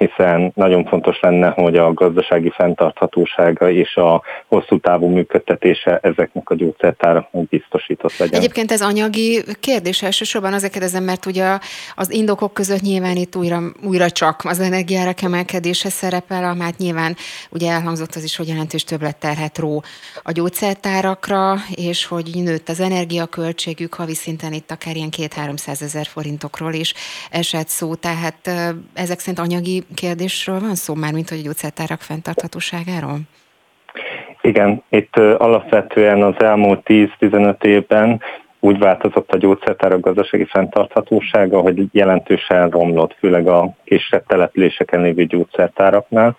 hiszen nagyon fontos lenne, hogy a gazdasági fenntarthatósága és a hosszú távú működtetése ezeknek a gyógyszertáraknak biztosított legyen. Egyébként ez anyagi kérdés elsősorban azért kérdezem, mert ugye az indokok között nyilván itt újra, újra csak az energiára emelkedése szerepel, amát nyilván ugye elhangzott az is, hogy jelentős többletterhet ró a gyógyszertárakra, és hogy nőtt az energiaköltségük, havi szinten itt akár ilyen két-háromszáz ezer forintokról is esett szó, tehát ezek szerint anyagi kérdésről van szó már, mint hogy a gyógyszertárak fenntarthatóságáról? Igen, itt alapvetően az elmúlt 10-15 évben úgy változott a gyógyszertárak gazdasági fenntarthatósága, hogy jelentősen romlott, főleg a kisebb településeken lévő gyógyszertáraknál.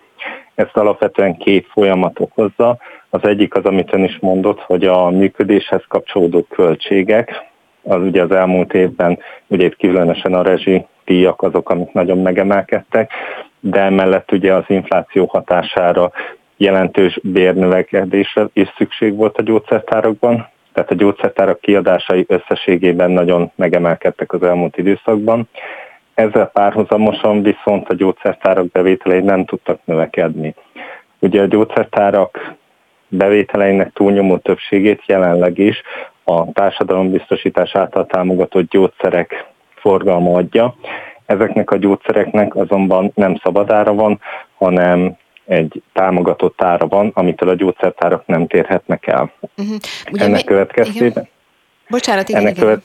Ezt alapvetően két folyamat okozza. Az egyik az, amit ön is mondott, hogy a működéshez kapcsolódó költségek, az ugye az elmúlt évben, ugye itt különösen a rezsi díjak azok, amik nagyon megemelkedtek, de emellett ugye az infláció hatására jelentős bérnövekedésre is szükség volt a gyógyszertárakban, tehát a gyógyszertárak kiadásai összességében nagyon megemelkedtek az elmúlt időszakban. Ezzel párhuzamosan viszont a gyógyszertárak bevételei nem tudtak növekedni. Ugye a gyógyszertárak bevételeinek túlnyomó többségét jelenleg is a társadalombiztosítás által támogatott gyógyszerek forgalma adja. Ezeknek a gyógyszereknek azonban nem szabadára van, hanem egy támogatott ára van, amitől a gyógyszertárak nem térhetnek el. Uh-huh. Ugye ennek mi... következtében... Igen. Bocsánat, igen, ennek igen. Követ...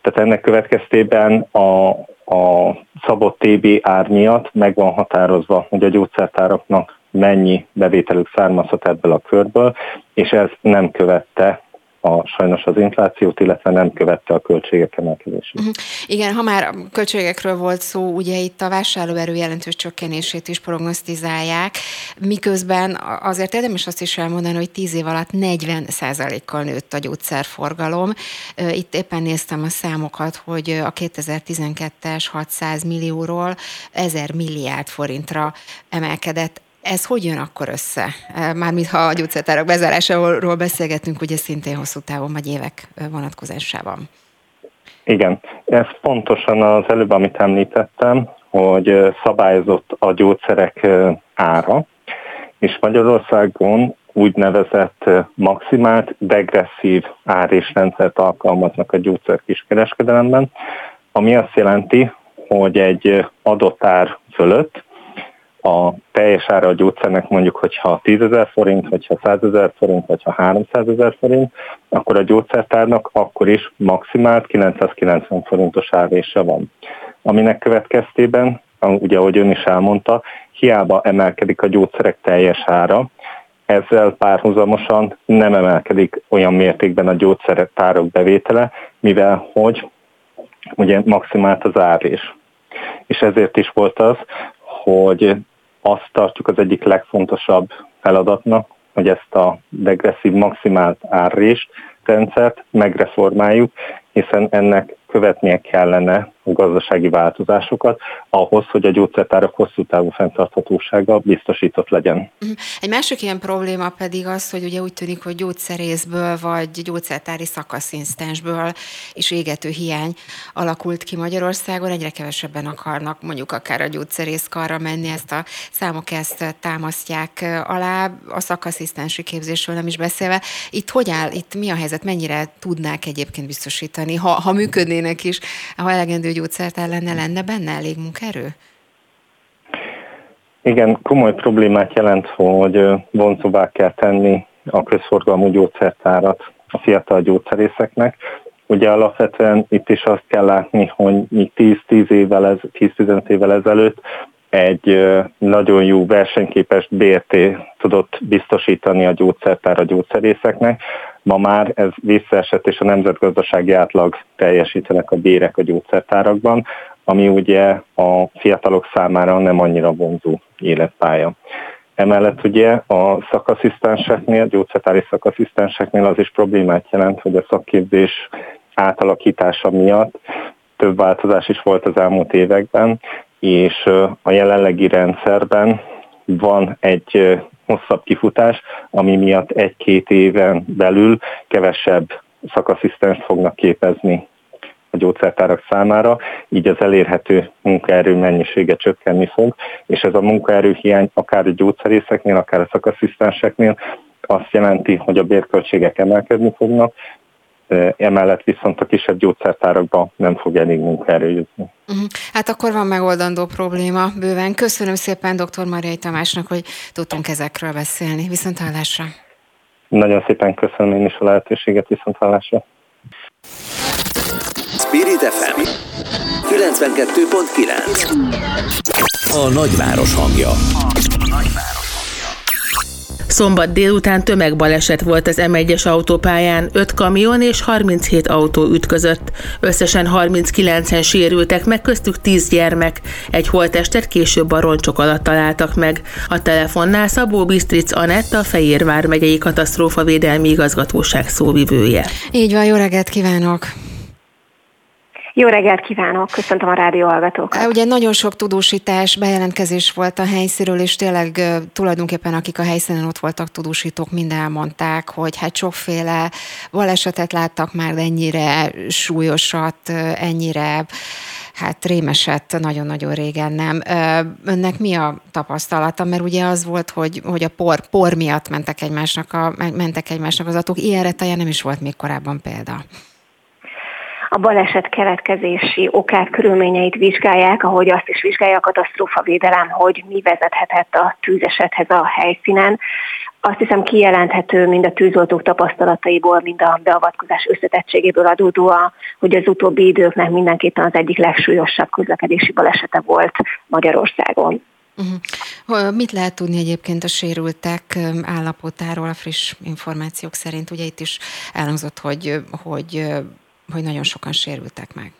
Tehát ennek következtében a, a szabott TB ár miatt meg van határozva, hogy a gyógyszertáraknak mennyi bevételük származhat ebből a körből, és ez nem követte a, sajnos az inflációt, illetve nem követte a költségek emelkedését. Uh-huh. Igen, ha már költségekről volt szó, ugye itt a vásárlóerő jelentős csökkenését is prognosztizálják, miközben azért érdemes azt is elmondani, hogy 10 év alatt 40 kal nőtt a gyógyszerforgalom. Itt éppen néztem a számokat, hogy a 2012-es 600 millióról 1000 milliárd forintra emelkedett ez hogy jön akkor össze? Mármint ha a gyógyszertárak bezárásáról beszélgetünk, ugye szintén hosszú távon vagy évek vonatkozásában. Igen, ez pontosan az előbb, amit említettem, hogy szabályozott a gyógyszerek ára, és Magyarországon úgynevezett maximált degresszív árésrendszert alkalmaznak a gyógyszer kiskereskedelemben, ami azt jelenti, hogy egy adott ár fölött a teljes ára a gyógyszernek mondjuk, hogyha 10 ezer forint, hogyha 100 ezer forint, hogyha 300 ezer forint, akkor a gyógyszertárnak akkor is maximált 990 forintos árvése van. Aminek következtében, ugye ahogy ön is elmondta, hiába emelkedik a gyógyszerek teljes ára, ezzel párhuzamosan nem emelkedik olyan mértékben a gyógyszertárak bevétele, mivel hogy ugye maximált az árés. És ezért is volt az, hogy azt tartjuk az egyik legfontosabb feladatnak, hogy ezt a degresszív maximált árrést rendszert megreformáljuk, hiszen ennek követnie kellene gazdasági változásokat ahhoz, hogy a gyógyszertárak hosszú távú fenntarthatósága biztosított legyen. Mhm. Egy másik ilyen probléma pedig az, hogy ugye úgy tűnik, hogy gyógyszerészből vagy gyógyszertári szakaszinsztensből is égető hiány alakult ki Magyarországon. Egyre kevesebben akarnak mondjuk akár a gyógyszerész karra menni, ezt a számok ezt támasztják alá, a szakaszisztensi képzésről nem is beszélve. Itt hogy áll, itt mi a helyzet, mennyire tudnák egyébként biztosítani, ha, ha működnének is, ha elegendő gyógyszertár lenne, lenne benne elég munkaerő? Igen, komoly problémát jelent, hogy vonzóvá kell tenni a közforgalmú gyógyszertárat a fiatal gyógyszerészeknek. Ugye alapvetően itt is azt kell látni, hogy 10-10 évvel, ez, 10-15 évvel ezelőtt egy nagyon jó versenyképes BRT tudott biztosítani a gyógyszertár a gyógyszerészeknek. Ma már ez visszaesett, és a nemzetgazdasági átlag teljesítenek a bérek a gyógyszertárakban, ami ugye a fiatalok számára nem annyira vonzó életpálya. Emellett ugye a szakaszisztenseknél, gyógyszertári szakaszisztenseknél az is problémát jelent, hogy a szakképzés átalakítása miatt több változás is volt az elmúlt években, és a jelenlegi rendszerben van egy hosszabb kifutás, ami miatt egy-két éven belül kevesebb szakaszisztenst fognak képezni a gyógyszertárak számára, így az elérhető munkaerő mennyisége csökkenni fog, és ez a munkaerőhiány akár a gyógyszerészeknél, akár a szakasszisztenseknél azt jelenti, hogy a bérköltségek emelkedni fognak, emellett viszont a kisebb gyógyszertárakban nem fog elég munkaerő jutni. Mhm. Hát akkor van megoldandó probléma bőven. Köszönöm szépen dr. Mariai Tamásnak, hogy tudtunk ezekről beszélni. Viszont hallásra! Nagyon szépen köszönöm én is a lehetőséget, viszont hallásra! Spirit FM 92.9 A nagyváros hangja. Szombat délután tömegbaleset volt az M1-es autópályán, 5 kamion és 37 autó ütközött. Összesen 39-en sérültek meg, köztük 10 gyermek. Egy holtestet később a roncsok alatt találtak meg. A telefonnál Szabó Bistric Anett, a Fehérvár megyei katasztrófavédelmi igazgatóság szóvivője. Így van, jó reggelt kívánok! Jó reggelt kívánok, köszöntöm a rádió hallgatókat. Ugye nagyon sok tudósítás, bejelentkezés volt a helyszínről, és tényleg tulajdonképpen akik a helyszínen ott voltak tudósítók, mind elmondták, hogy hát sokféle balesetet láttak már, de ennyire súlyosat, ennyire hát rémeset nagyon-nagyon régen nem. Önnek mi a tapasztalata? Mert ugye az volt, hogy, hogy a por, por miatt mentek egymásnak, a, mentek egymásnak az atók. Ilyenre talán nem is volt még korábban példa a baleset keletkezési okát, körülményeit vizsgálják, ahogy azt is vizsgálja a katasztrófavédelem, hogy mi vezethetett a tűzesethez a helyszínen. Azt hiszem kijelenthető mind a tűzoltók tapasztalataiból, mind a beavatkozás összetettségéből adódóan, hogy az utóbbi időknek mindenképpen az egyik legsúlyosabb közlekedési balesete volt Magyarországon. Uh-huh. Mit lehet tudni egyébként a sérültek állapotáról a friss információk szerint? Ugye itt is elhangzott, hogy, hogy hogy nagyon sokan sérültek meg.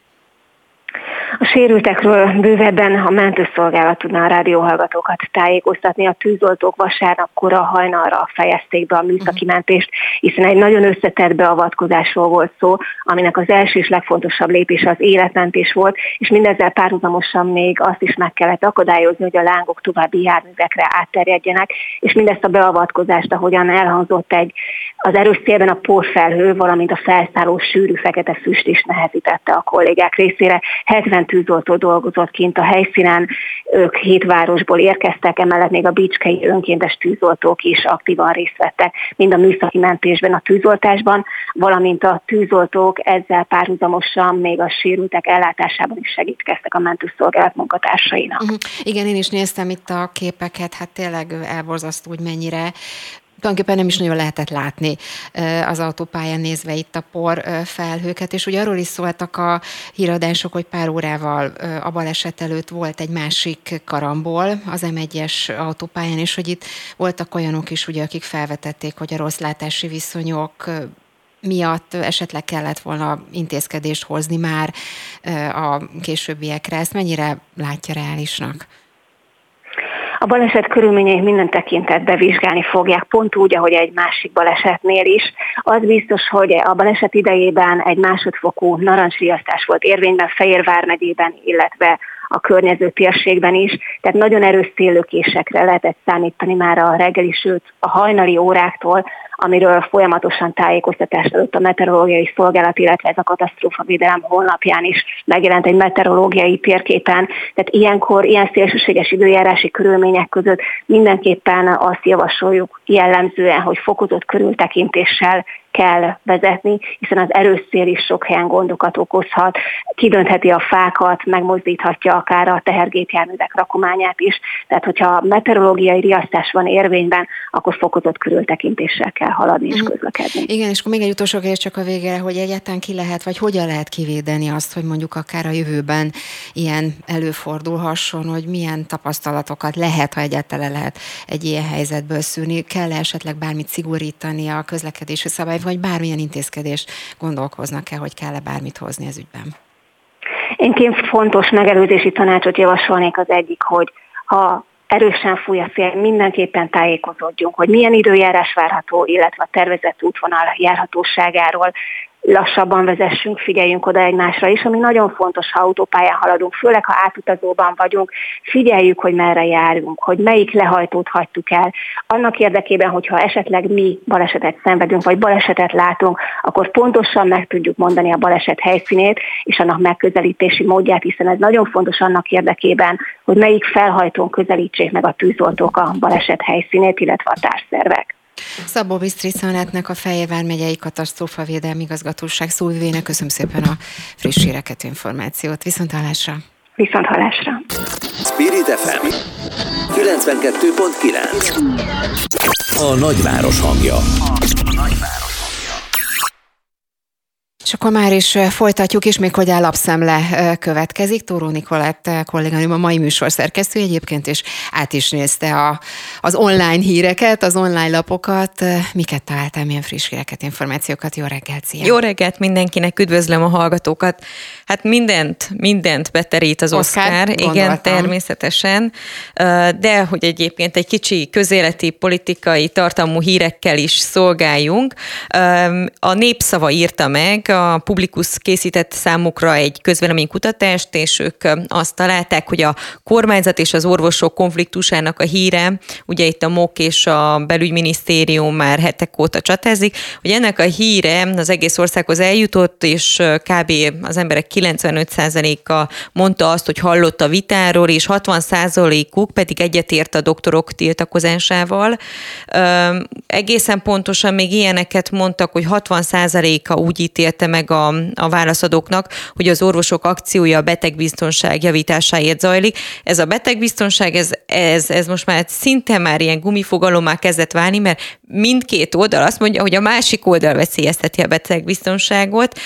A sérültekről bővebben a mentőszolgálat tudná a rádióhallgatókat tájékoztatni. A tűzoltók vasárnap kora hajnalra fejezték be a műszaki mhm. mentést, hiszen egy nagyon összetett beavatkozásról volt szó, aminek az első és legfontosabb lépés az életmentés volt, és mindezzel párhuzamosan még azt is meg kellett akadályozni, hogy a lángok további járművekre átterjedjenek, és mindezt a beavatkozást, ahogyan elhangzott egy az erős szélben a porfelhő, valamint a felszálló sűrű fekete füst is nehezítette a kollégák részére. 70 tűzoltó dolgozott kint a helyszínen, ők hét városból érkeztek, emellett még a bicskei önkéntes tűzoltók is aktívan részt vettek, mind a műszaki mentésben, a tűzoltásban, valamint a tűzoltók ezzel párhuzamosan még a sérültek ellátásában is segítkeztek a mentőszolgálat munkatársainak. Uh-huh. Igen, én is néztem itt a képeket, hát tényleg elborzasztó, hogy mennyire tulajdonképpen nem is nagyon lehetett látni az autópályán nézve itt a por felhőket, és ugye arról is szóltak a híradások, hogy pár órával a baleset előtt volt egy másik karambol az M1-es autópályán, és hogy itt voltak olyanok is, ugye, akik felvetették, hogy a rossz látási viszonyok miatt esetleg kellett volna intézkedést hozni már a későbbiekre. Ezt mennyire látja reálisnak? A baleset körülményeit minden tekintetben vizsgálni fogják, pont úgy, ahogy egy másik balesetnél is. Az biztos, hogy a baleset idejében egy másodfokú narancsriasztás volt érvényben Fehérvár megyében, illetve a környező térségben is, tehát nagyon erős széllökésekre lehetett számítani már a reggeli, sőt a hajnali óráktól, amiről folyamatosan tájékoztatást adott a meteorológiai szolgálat, illetve ez a katasztrófavédelem honlapján is megjelent egy meteorológiai térképen. Tehát ilyenkor, ilyen szélsőséges időjárási körülmények között mindenképpen azt javasoljuk jellemzően, hogy fokozott körültekintéssel kell vezetni, hiszen az erős szél is sok helyen gondokat okozhat, kidöntheti a fákat, megmozdíthatja akár a tehergépjárművek rakományát is. Tehát, hogyha meteorológiai riasztás van érvényben, akkor fokozott körültekintéssel kell haladni és mhm. közlekedni. Igen, és akkor még egy utolsó kérdés csak a végére, hogy egyáltalán ki lehet, vagy hogyan lehet kivédeni azt, hogy mondjuk akár a jövőben ilyen előfordulhasson, hogy milyen tapasztalatokat lehet, ha egyáltalán lehet egy ilyen helyzetből szűrni, kell esetleg bármit szigorítani a közlekedési szabály, vagy bármilyen intézkedés gondolkoznak-e, hogy kell-e bármit hozni ez ügyben? Én két fontos megelőzési tanácsot javasolnék az egyik, hogy ha erősen fúj a szél, mindenképpen tájékozódjunk, hogy milyen időjárás várható, illetve a tervezett útvonal járhatóságáról lassabban vezessünk, figyeljünk oda egymásra is, ami nagyon fontos, ha autópályán haladunk, főleg ha átutazóban vagyunk, figyeljük, hogy merre járunk, hogy melyik lehajtót hagytuk el. Annak érdekében, hogyha esetleg mi balesetet szenvedünk, vagy balesetet látunk, akkor pontosan meg tudjuk mondani a baleset helyszínét és annak megközelítési módját, hiszen ez nagyon fontos annak érdekében, hogy melyik felhajtón közelítsék meg a tűzoltók a baleset helyszínét, illetve a társszervek. Szabó Bisztriszonetnek a Fejévár megyei katasztrófavédelmi igazgatóság szóvivének köszönöm szépen a friss híreket, információt. Viszont hallásra! Viszont hallásra! Spirit FM 92.9 A nagyváros hangja. A nagyváros. És akkor már is folytatjuk, és még hogy lapszemle következik. Tóró Nikolett kolléganőm a mai műsor szerkesztő egyébként, és át is nézte a, az online híreket, az online lapokat. Miket találtál, milyen friss híreket, információkat? Jó reggelt, szia! Jó reggelt mindenkinek, üdvözlöm a hallgatókat. Hát mindent, mindent beterít az Oscar, Oscar igen, természetesen, de hogy egyébként egy kicsi közéleti, politikai tartalmú hírekkel is szolgáljunk. A Népszava írta meg a Publikus készített számukra egy közvéleménykutatást, és ők azt találták, hogy a kormányzat és az orvosok konfliktusának a híre, ugye itt a MOK és a belügyminisztérium már hetek óta csatázik, hogy ennek a híre az egész országhoz eljutott, és kb. az emberek 95%-a mondta azt, hogy hallott a vitáról, és 60%-uk pedig egyetért a doktorok tiltakozásával. Egészen pontosan még ilyeneket mondtak, hogy 60%-a úgy ítélte jegyezte meg a, a válaszadóknak, hogy az orvosok akciója a betegbiztonság javításáért zajlik. Ez a betegbiztonság, ez, ez, ez most már szinte már ilyen gumifogalommá kezdett válni, mert mindkét oldal azt mondja, hogy a másik oldal veszélyezteti a betegbiztonságot.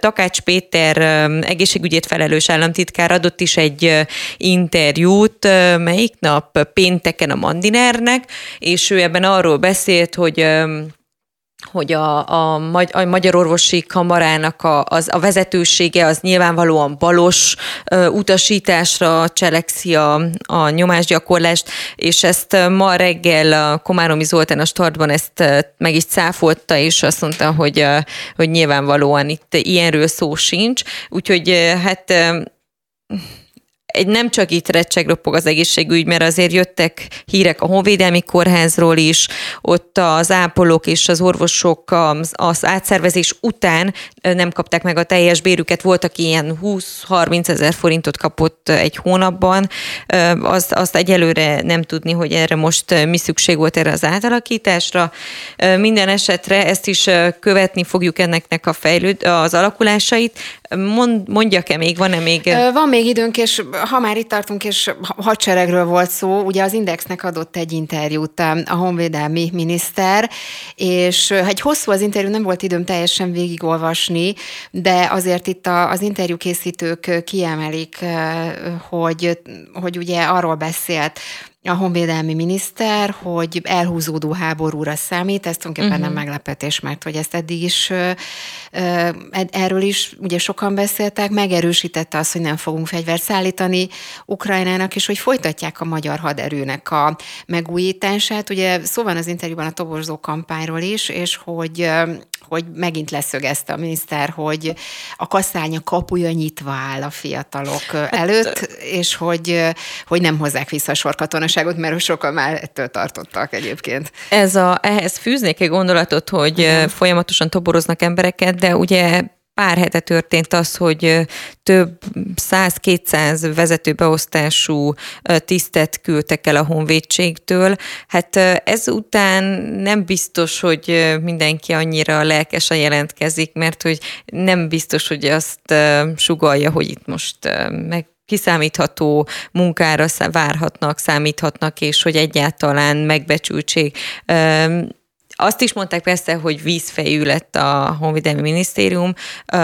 Takács Péter egészségügyét felelős államtitkár adott is egy interjút, melyik nap pénteken a Mandinernek, és ő ebben arról beszélt, hogy hogy a, a, a Magyar Orvosi Kamarának a, az, a vezetősége az nyilvánvalóan balos ö, utasításra cselekszi a, a nyomásgyakorlást, és ezt ma reggel a Komáromi Zoltán a startban ezt meg is cáfolta, és azt mondta, hogy, hogy nyilvánvalóan itt ilyenről szó sincs. Úgyhogy hát egy nem csak itt recsegroppog az egészségügy, mert azért jöttek hírek a Honvédelmi Kórházról is, ott az ápolók és az orvosok az, az átszervezés után nem kapták meg a teljes bérüket, voltak ilyen 20-30 ezer forintot kapott egy hónapban, azt, azt egyelőre nem tudni, hogy erre most mi szükség volt erre az átalakításra. Minden esetre ezt is követni fogjuk enneknek a fejlőd, az alakulásait. Mond, mondjak-e még, van-e még? Van még időnk, és ha már itt tartunk, és hadseregről volt szó, ugye az Indexnek adott egy interjút a honvédelmi miniszter, és egy hosszú az interjú, nem volt időm teljesen végigolvasni, de azért itt az interjúkészítők kiemelik, hogy, hogy ugye arról beszélt, a honvédelmi miniszter, hogy elhúzódó háborúra számít, ez tulajdonképpen uh-huh. nem meglepetés, mert hogy ezt eddig is erről is ugye sokan beszéltek, megerősítette azt, hogy nem fogunk fegyvert szállítani Ukrajnának, és hogy folytatják a magyar haderőnek a megújítását. Ugye szó van az interjúban a toborzó kampányról is, és hogy hogy megint leszögezte a miniszter, hogy a kasszánya kapuja nyitva áll a fiatalok hát, előtt, és hogy, hogy nem hozzák vissza a sorkatonaságot, mert sokan már ettől tartottak egyébként. Ez a, ehhez fűznék egy gondolatot, hogy uh-huh. folyamatosan toboroznak embereket, de ugye pár hete történt az, hogy több 100-200 vezetőbeosztású tisztet küldtek el a honvédségtől. Hát ezután nem biztos, hogy mindenki annyira lelkesen jelentkezik, mert hogy nem biztos, hogy azt sugalja, hogy itt most meg kiszámítható munkára várhatnak, számíthatnak, és hogy egyáltalán megbecsültség azt is mondták persze, hogy vízfejű lett a Honvédelmi Minisztérium,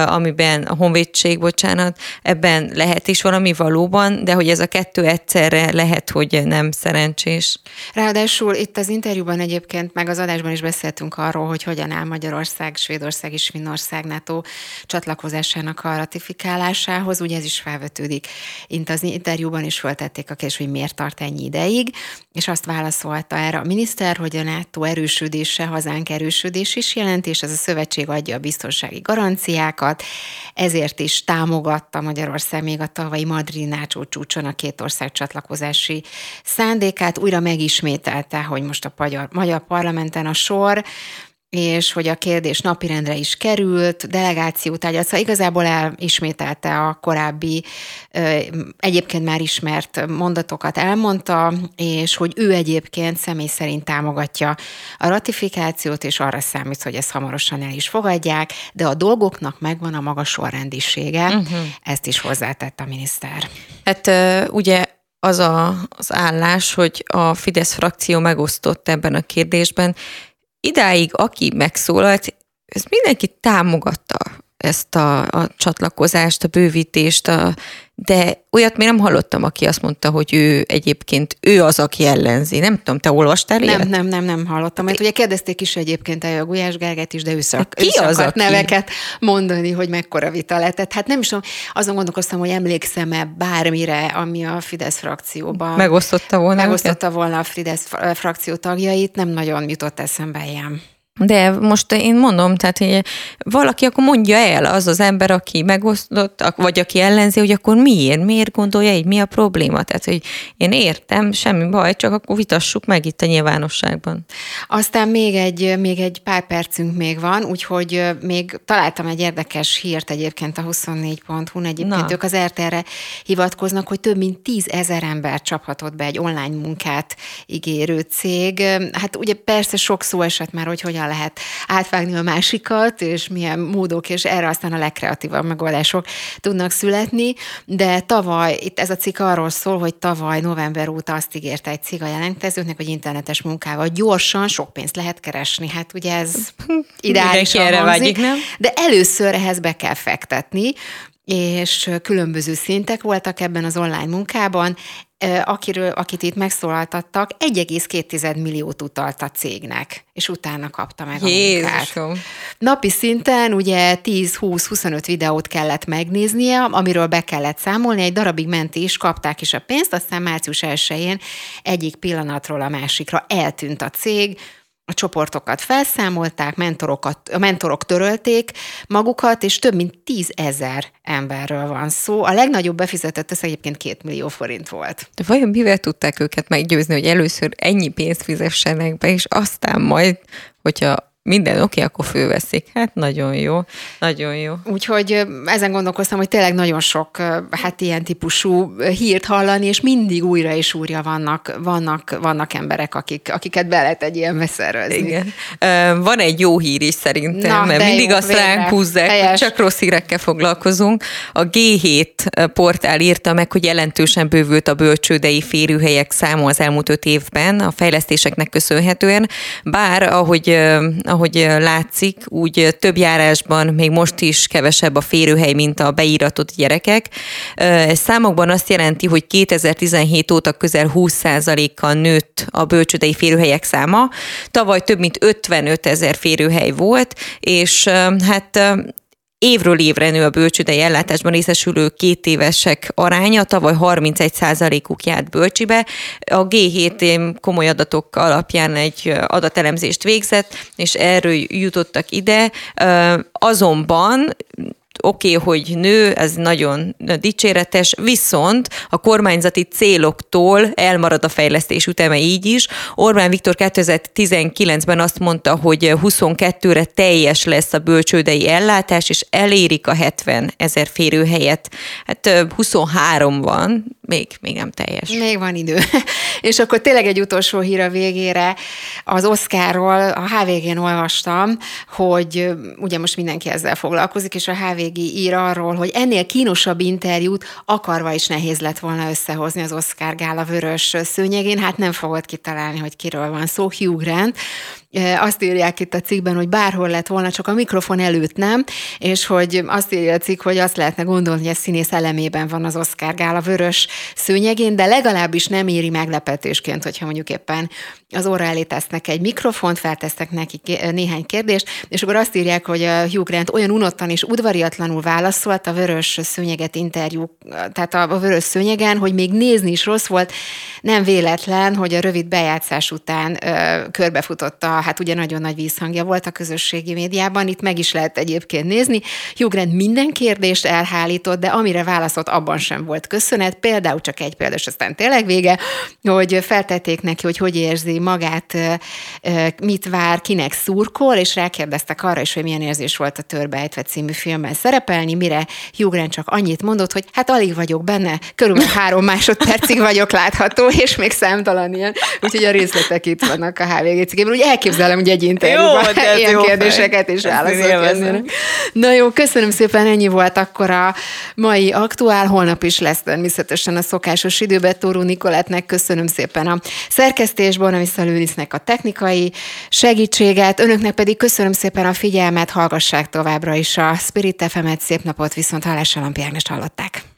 amiben a Honvédség, bocsánat, ebben lehet is valami valóban, de hogy ez a kettő egyszerre lehet, hogy nem szerencsés. Ráadásul itt az interjúban egyébként, meg az adásban is beszéltünk arról, hogy hogyan áll Magyarország, Svédország és Finnország NATO csatlakozásának a ratifikálásához. Ugye ez is felvetődik. Itt az interjúban is föltették a kérdést, hogy miért tart ennyi ideig, és azt válaszolta erre a miniszter, hogy a NATO erősödés erősödése, hazánk erősödés is jelent, és ez a szövetség adja a biztonsági garanciákat, ezért is támogatta Magyarország még a tavalyi Madrid Nácsó csúcson a két ország csatlakozási szándékát, újra megismételte, hogy most a magyar, magyar parlamenten a sor, és hogy a kérdés napirendre is került, delegáció tárgyalt, szóval igazából elismételte a korábbi, egyébként már ismert mondatokat elmondta, és hogy ő egyébként személy szerint támogatja a ratifikációt, és arra számít, hogy ezt hamarosan el is fogadják, de a dolgoknak megvan a maga sorrendisége, uh-huh. ezt is hozzátett a miniszter. Hát ugye az a, az állás, hogy a Fidesz frakció megosztott ebben a kérdésben, idáig, aki megszólalt, ez mindenki támogatta ezt a, a csatlakozást, a bővítést, a, de olyat még nem hallottam, aki azt mondta, hogy ő egyébként ő az, aki ellenzi. Nem tudom, te olvastál Nem, ilyet? nem, nem, nem hallottam. Mert ugye kérdezték is egyébként a Gulyás Gerget is, de ő, szak, ki ő az, aki? neveket mondani, hogy mekkora vita lett. Hát nem is tudom, azon gondolkoztam, hogy emlékszem-e bármire, ami a Fidesz frakcióban megosztotta volna, megosztotta volna a Fidesz frakció tagjait, nem nagyon jutott eszembe ilyen. De most én mondom, tehát hogy valaki akkor mondja el, az az ember, aki megosztott, vagy aki ellenzi, hogy akkor miért, miért gondolja így, mi a probléma. Tehát, hogy én értem, semmi baj, csak akkor vitassuk meg itt a nyilvánosságban. Aztán még egy, még egy pár percünk még van, úgyhogy még találtam egy érdekes hírt egyébként a 24.hu-n, egyébként Na. ők az RTR-re hivatkoznak, hogy több mint 10 ezer ember csaphatott be egy online munkát ígérő cég. Hát ugye persze sok szó esett már, hogy hogyan lehet átvágni a másikat, és milyen módok, és erre aztán a legkreatívabb megoldások tudnak születni, de tavaly, itt ez a cikk arról szól, hogy tavaly november óta azt ígérte egy cég a jelentkezőknek, hogy internetes munkával gyorsan sok pénzt lehet keresni. Hát ugye ez ideális erre vágyik, nem? De először ehhez be kell fektetni, és különböző szintek voltak ebben az online munkában akiről, akit itt megszólaltattak, 1,2 milliót utalt a cégnek, és utána kapta meg Jézusom. a munkát. Napi szinten ugye 10-20-25 videót kellett megnéznie, amiről be kellett számolni, egy darabig ment is, kapták is a pénzt, aztán március 1-én egyik pillanatról a másikra eltűnt a cég, a csoportokat felszámolták, mentorokat, a mentorok törölték magukat, és több mint tízezer emberről van szó. A legnagyobb befizetett összeg egyébként két millió forint volt. De vajon mivel tudták őket meggyőzni, hogy először ennyi pénzt fizessenek be, és aztán majd, hogyha minden oké, okay, akkor főveszik. Hát nagyon jó, nagyon jó. Úgyhogy ezen gondolkoztam, hogy tényleg nagyon sok hát ilyen típusú hírt hallani, és mindig újra és újra vannak, vannak, vannak emberek, akik, akiket be lehet egy ilyen beszervezni. Igen. Van egy jó hír is szerintem, Na, mert mindig jó, azt végre. ránk húzzák, hogy csak rossz hírekkel foglalkozunk. A G7 portál írta meg, hogy jelentősen bővült a bölcsődei férőhelyek száma az elmúlt öt évben a fejlesztéseknek köszönhetően, bár ahogy ahogy látszik, úgy több járásban még most is kevesebb a férőhely, mint a beíratott gyerekek. Számokban azt jelenti, hogy 2017 óta közel 20%-kal nőtt a bölcsödei férőhelyek száma. Tavaly több mint 55 ezer férőhely volt, és hát évről évre nő a bölcsődei ellátásban részesülő két évesek aránya, tavaly 31%-uk járt bölcsibe. A G7 komoly adatok alapján egy adatelemzést végzett, és erről jutottak ide. Azonban oké, okay, hogy nő, ez nagyon dicséretes, viszont a kormányzati céloktól elmarad a fejlesztés üteme így is. Orbán Viktor 2019-ben azt mondta, hogy 22-re teljes lesz a bölcsődei ellátás, és elérik a 70 ezer férőhelyet. Hát 23 van, még, még nem teljes. Még van idő. és akkor tényleg egy utolsó hír a végére. Az Oszkárról a HVG-n olvastam, hogy ugye most mindenki ezzel foglalkozik, és a HVG ír arról, hogy ennél kínosabb interjút akarva is nehéz lett volna összehozni az Oscar Gála vörös szőnyegén. Hát nem fogod kitalálni, hogy kiről van szó. Hugh Grant, azt írják itt a cikkben, hogy bárhol lett volna, csak a mikrofon előtt nem, és hogy azt írja a cikk, hogy azt lehetne gondolni, hogy a színész elemében van az Oscar Gála vörös szőnyegén, de legalábbis nem éri meglepetésként, hogyha mondjuk éppen az óra elé tesznek egy mikrofont, feltesznek neki néhány kérdést, és akkor azt írják, hogy a Hugh Grant olyan unottan és udvariatlanul válaszolt a vörös szőnyeget interjú, tehát a vörös szőnyegen, hogy még nézni is rossz volt, nem véletlen, hogy a rövid bejátszás után ö, körbefutotta hát ugye nagyon nagy vízhangja volt a közösségi médiában, itt meg is lehet egyébként nézni. Grant minden kérdést elhálított, de amire válaszolt, abban sem volt köszönet. Például csak egy példa, és aztán tényleg vége, hogy feltették neki, hogy hogy érzi magát, mit vár, kinek szurkol, és rákérdeztek arra is, hogy milyen érzés volt a Törbejtve című filmben szerepelni, mire Hugh Grant csak annyit mondott, hogy hát alig vagyok benne, körülbelül három másodpercig vagyok látható, és még számtalan ilyen. Úgyhogy a részletek itt vannak a HVG cikkében. Úgy elképzelem, hogy egy interjúban ilyen jó kérdéseket is válaszolok. Na jó, köszönöm szépen, ennyi volt akkor a mai aktuál. Holnap is lesz természetesen a szokásos időben. Tóró Nikoletnek köszönöm szépen a szerkesztés, Borna Lőrisznek a technikai segítséget, önöknek pedig köszönöm szépen a figyelmet, hallgassák továbbra is a Spirit FM-et, szép napot, viszont hallásra Lampi hallották.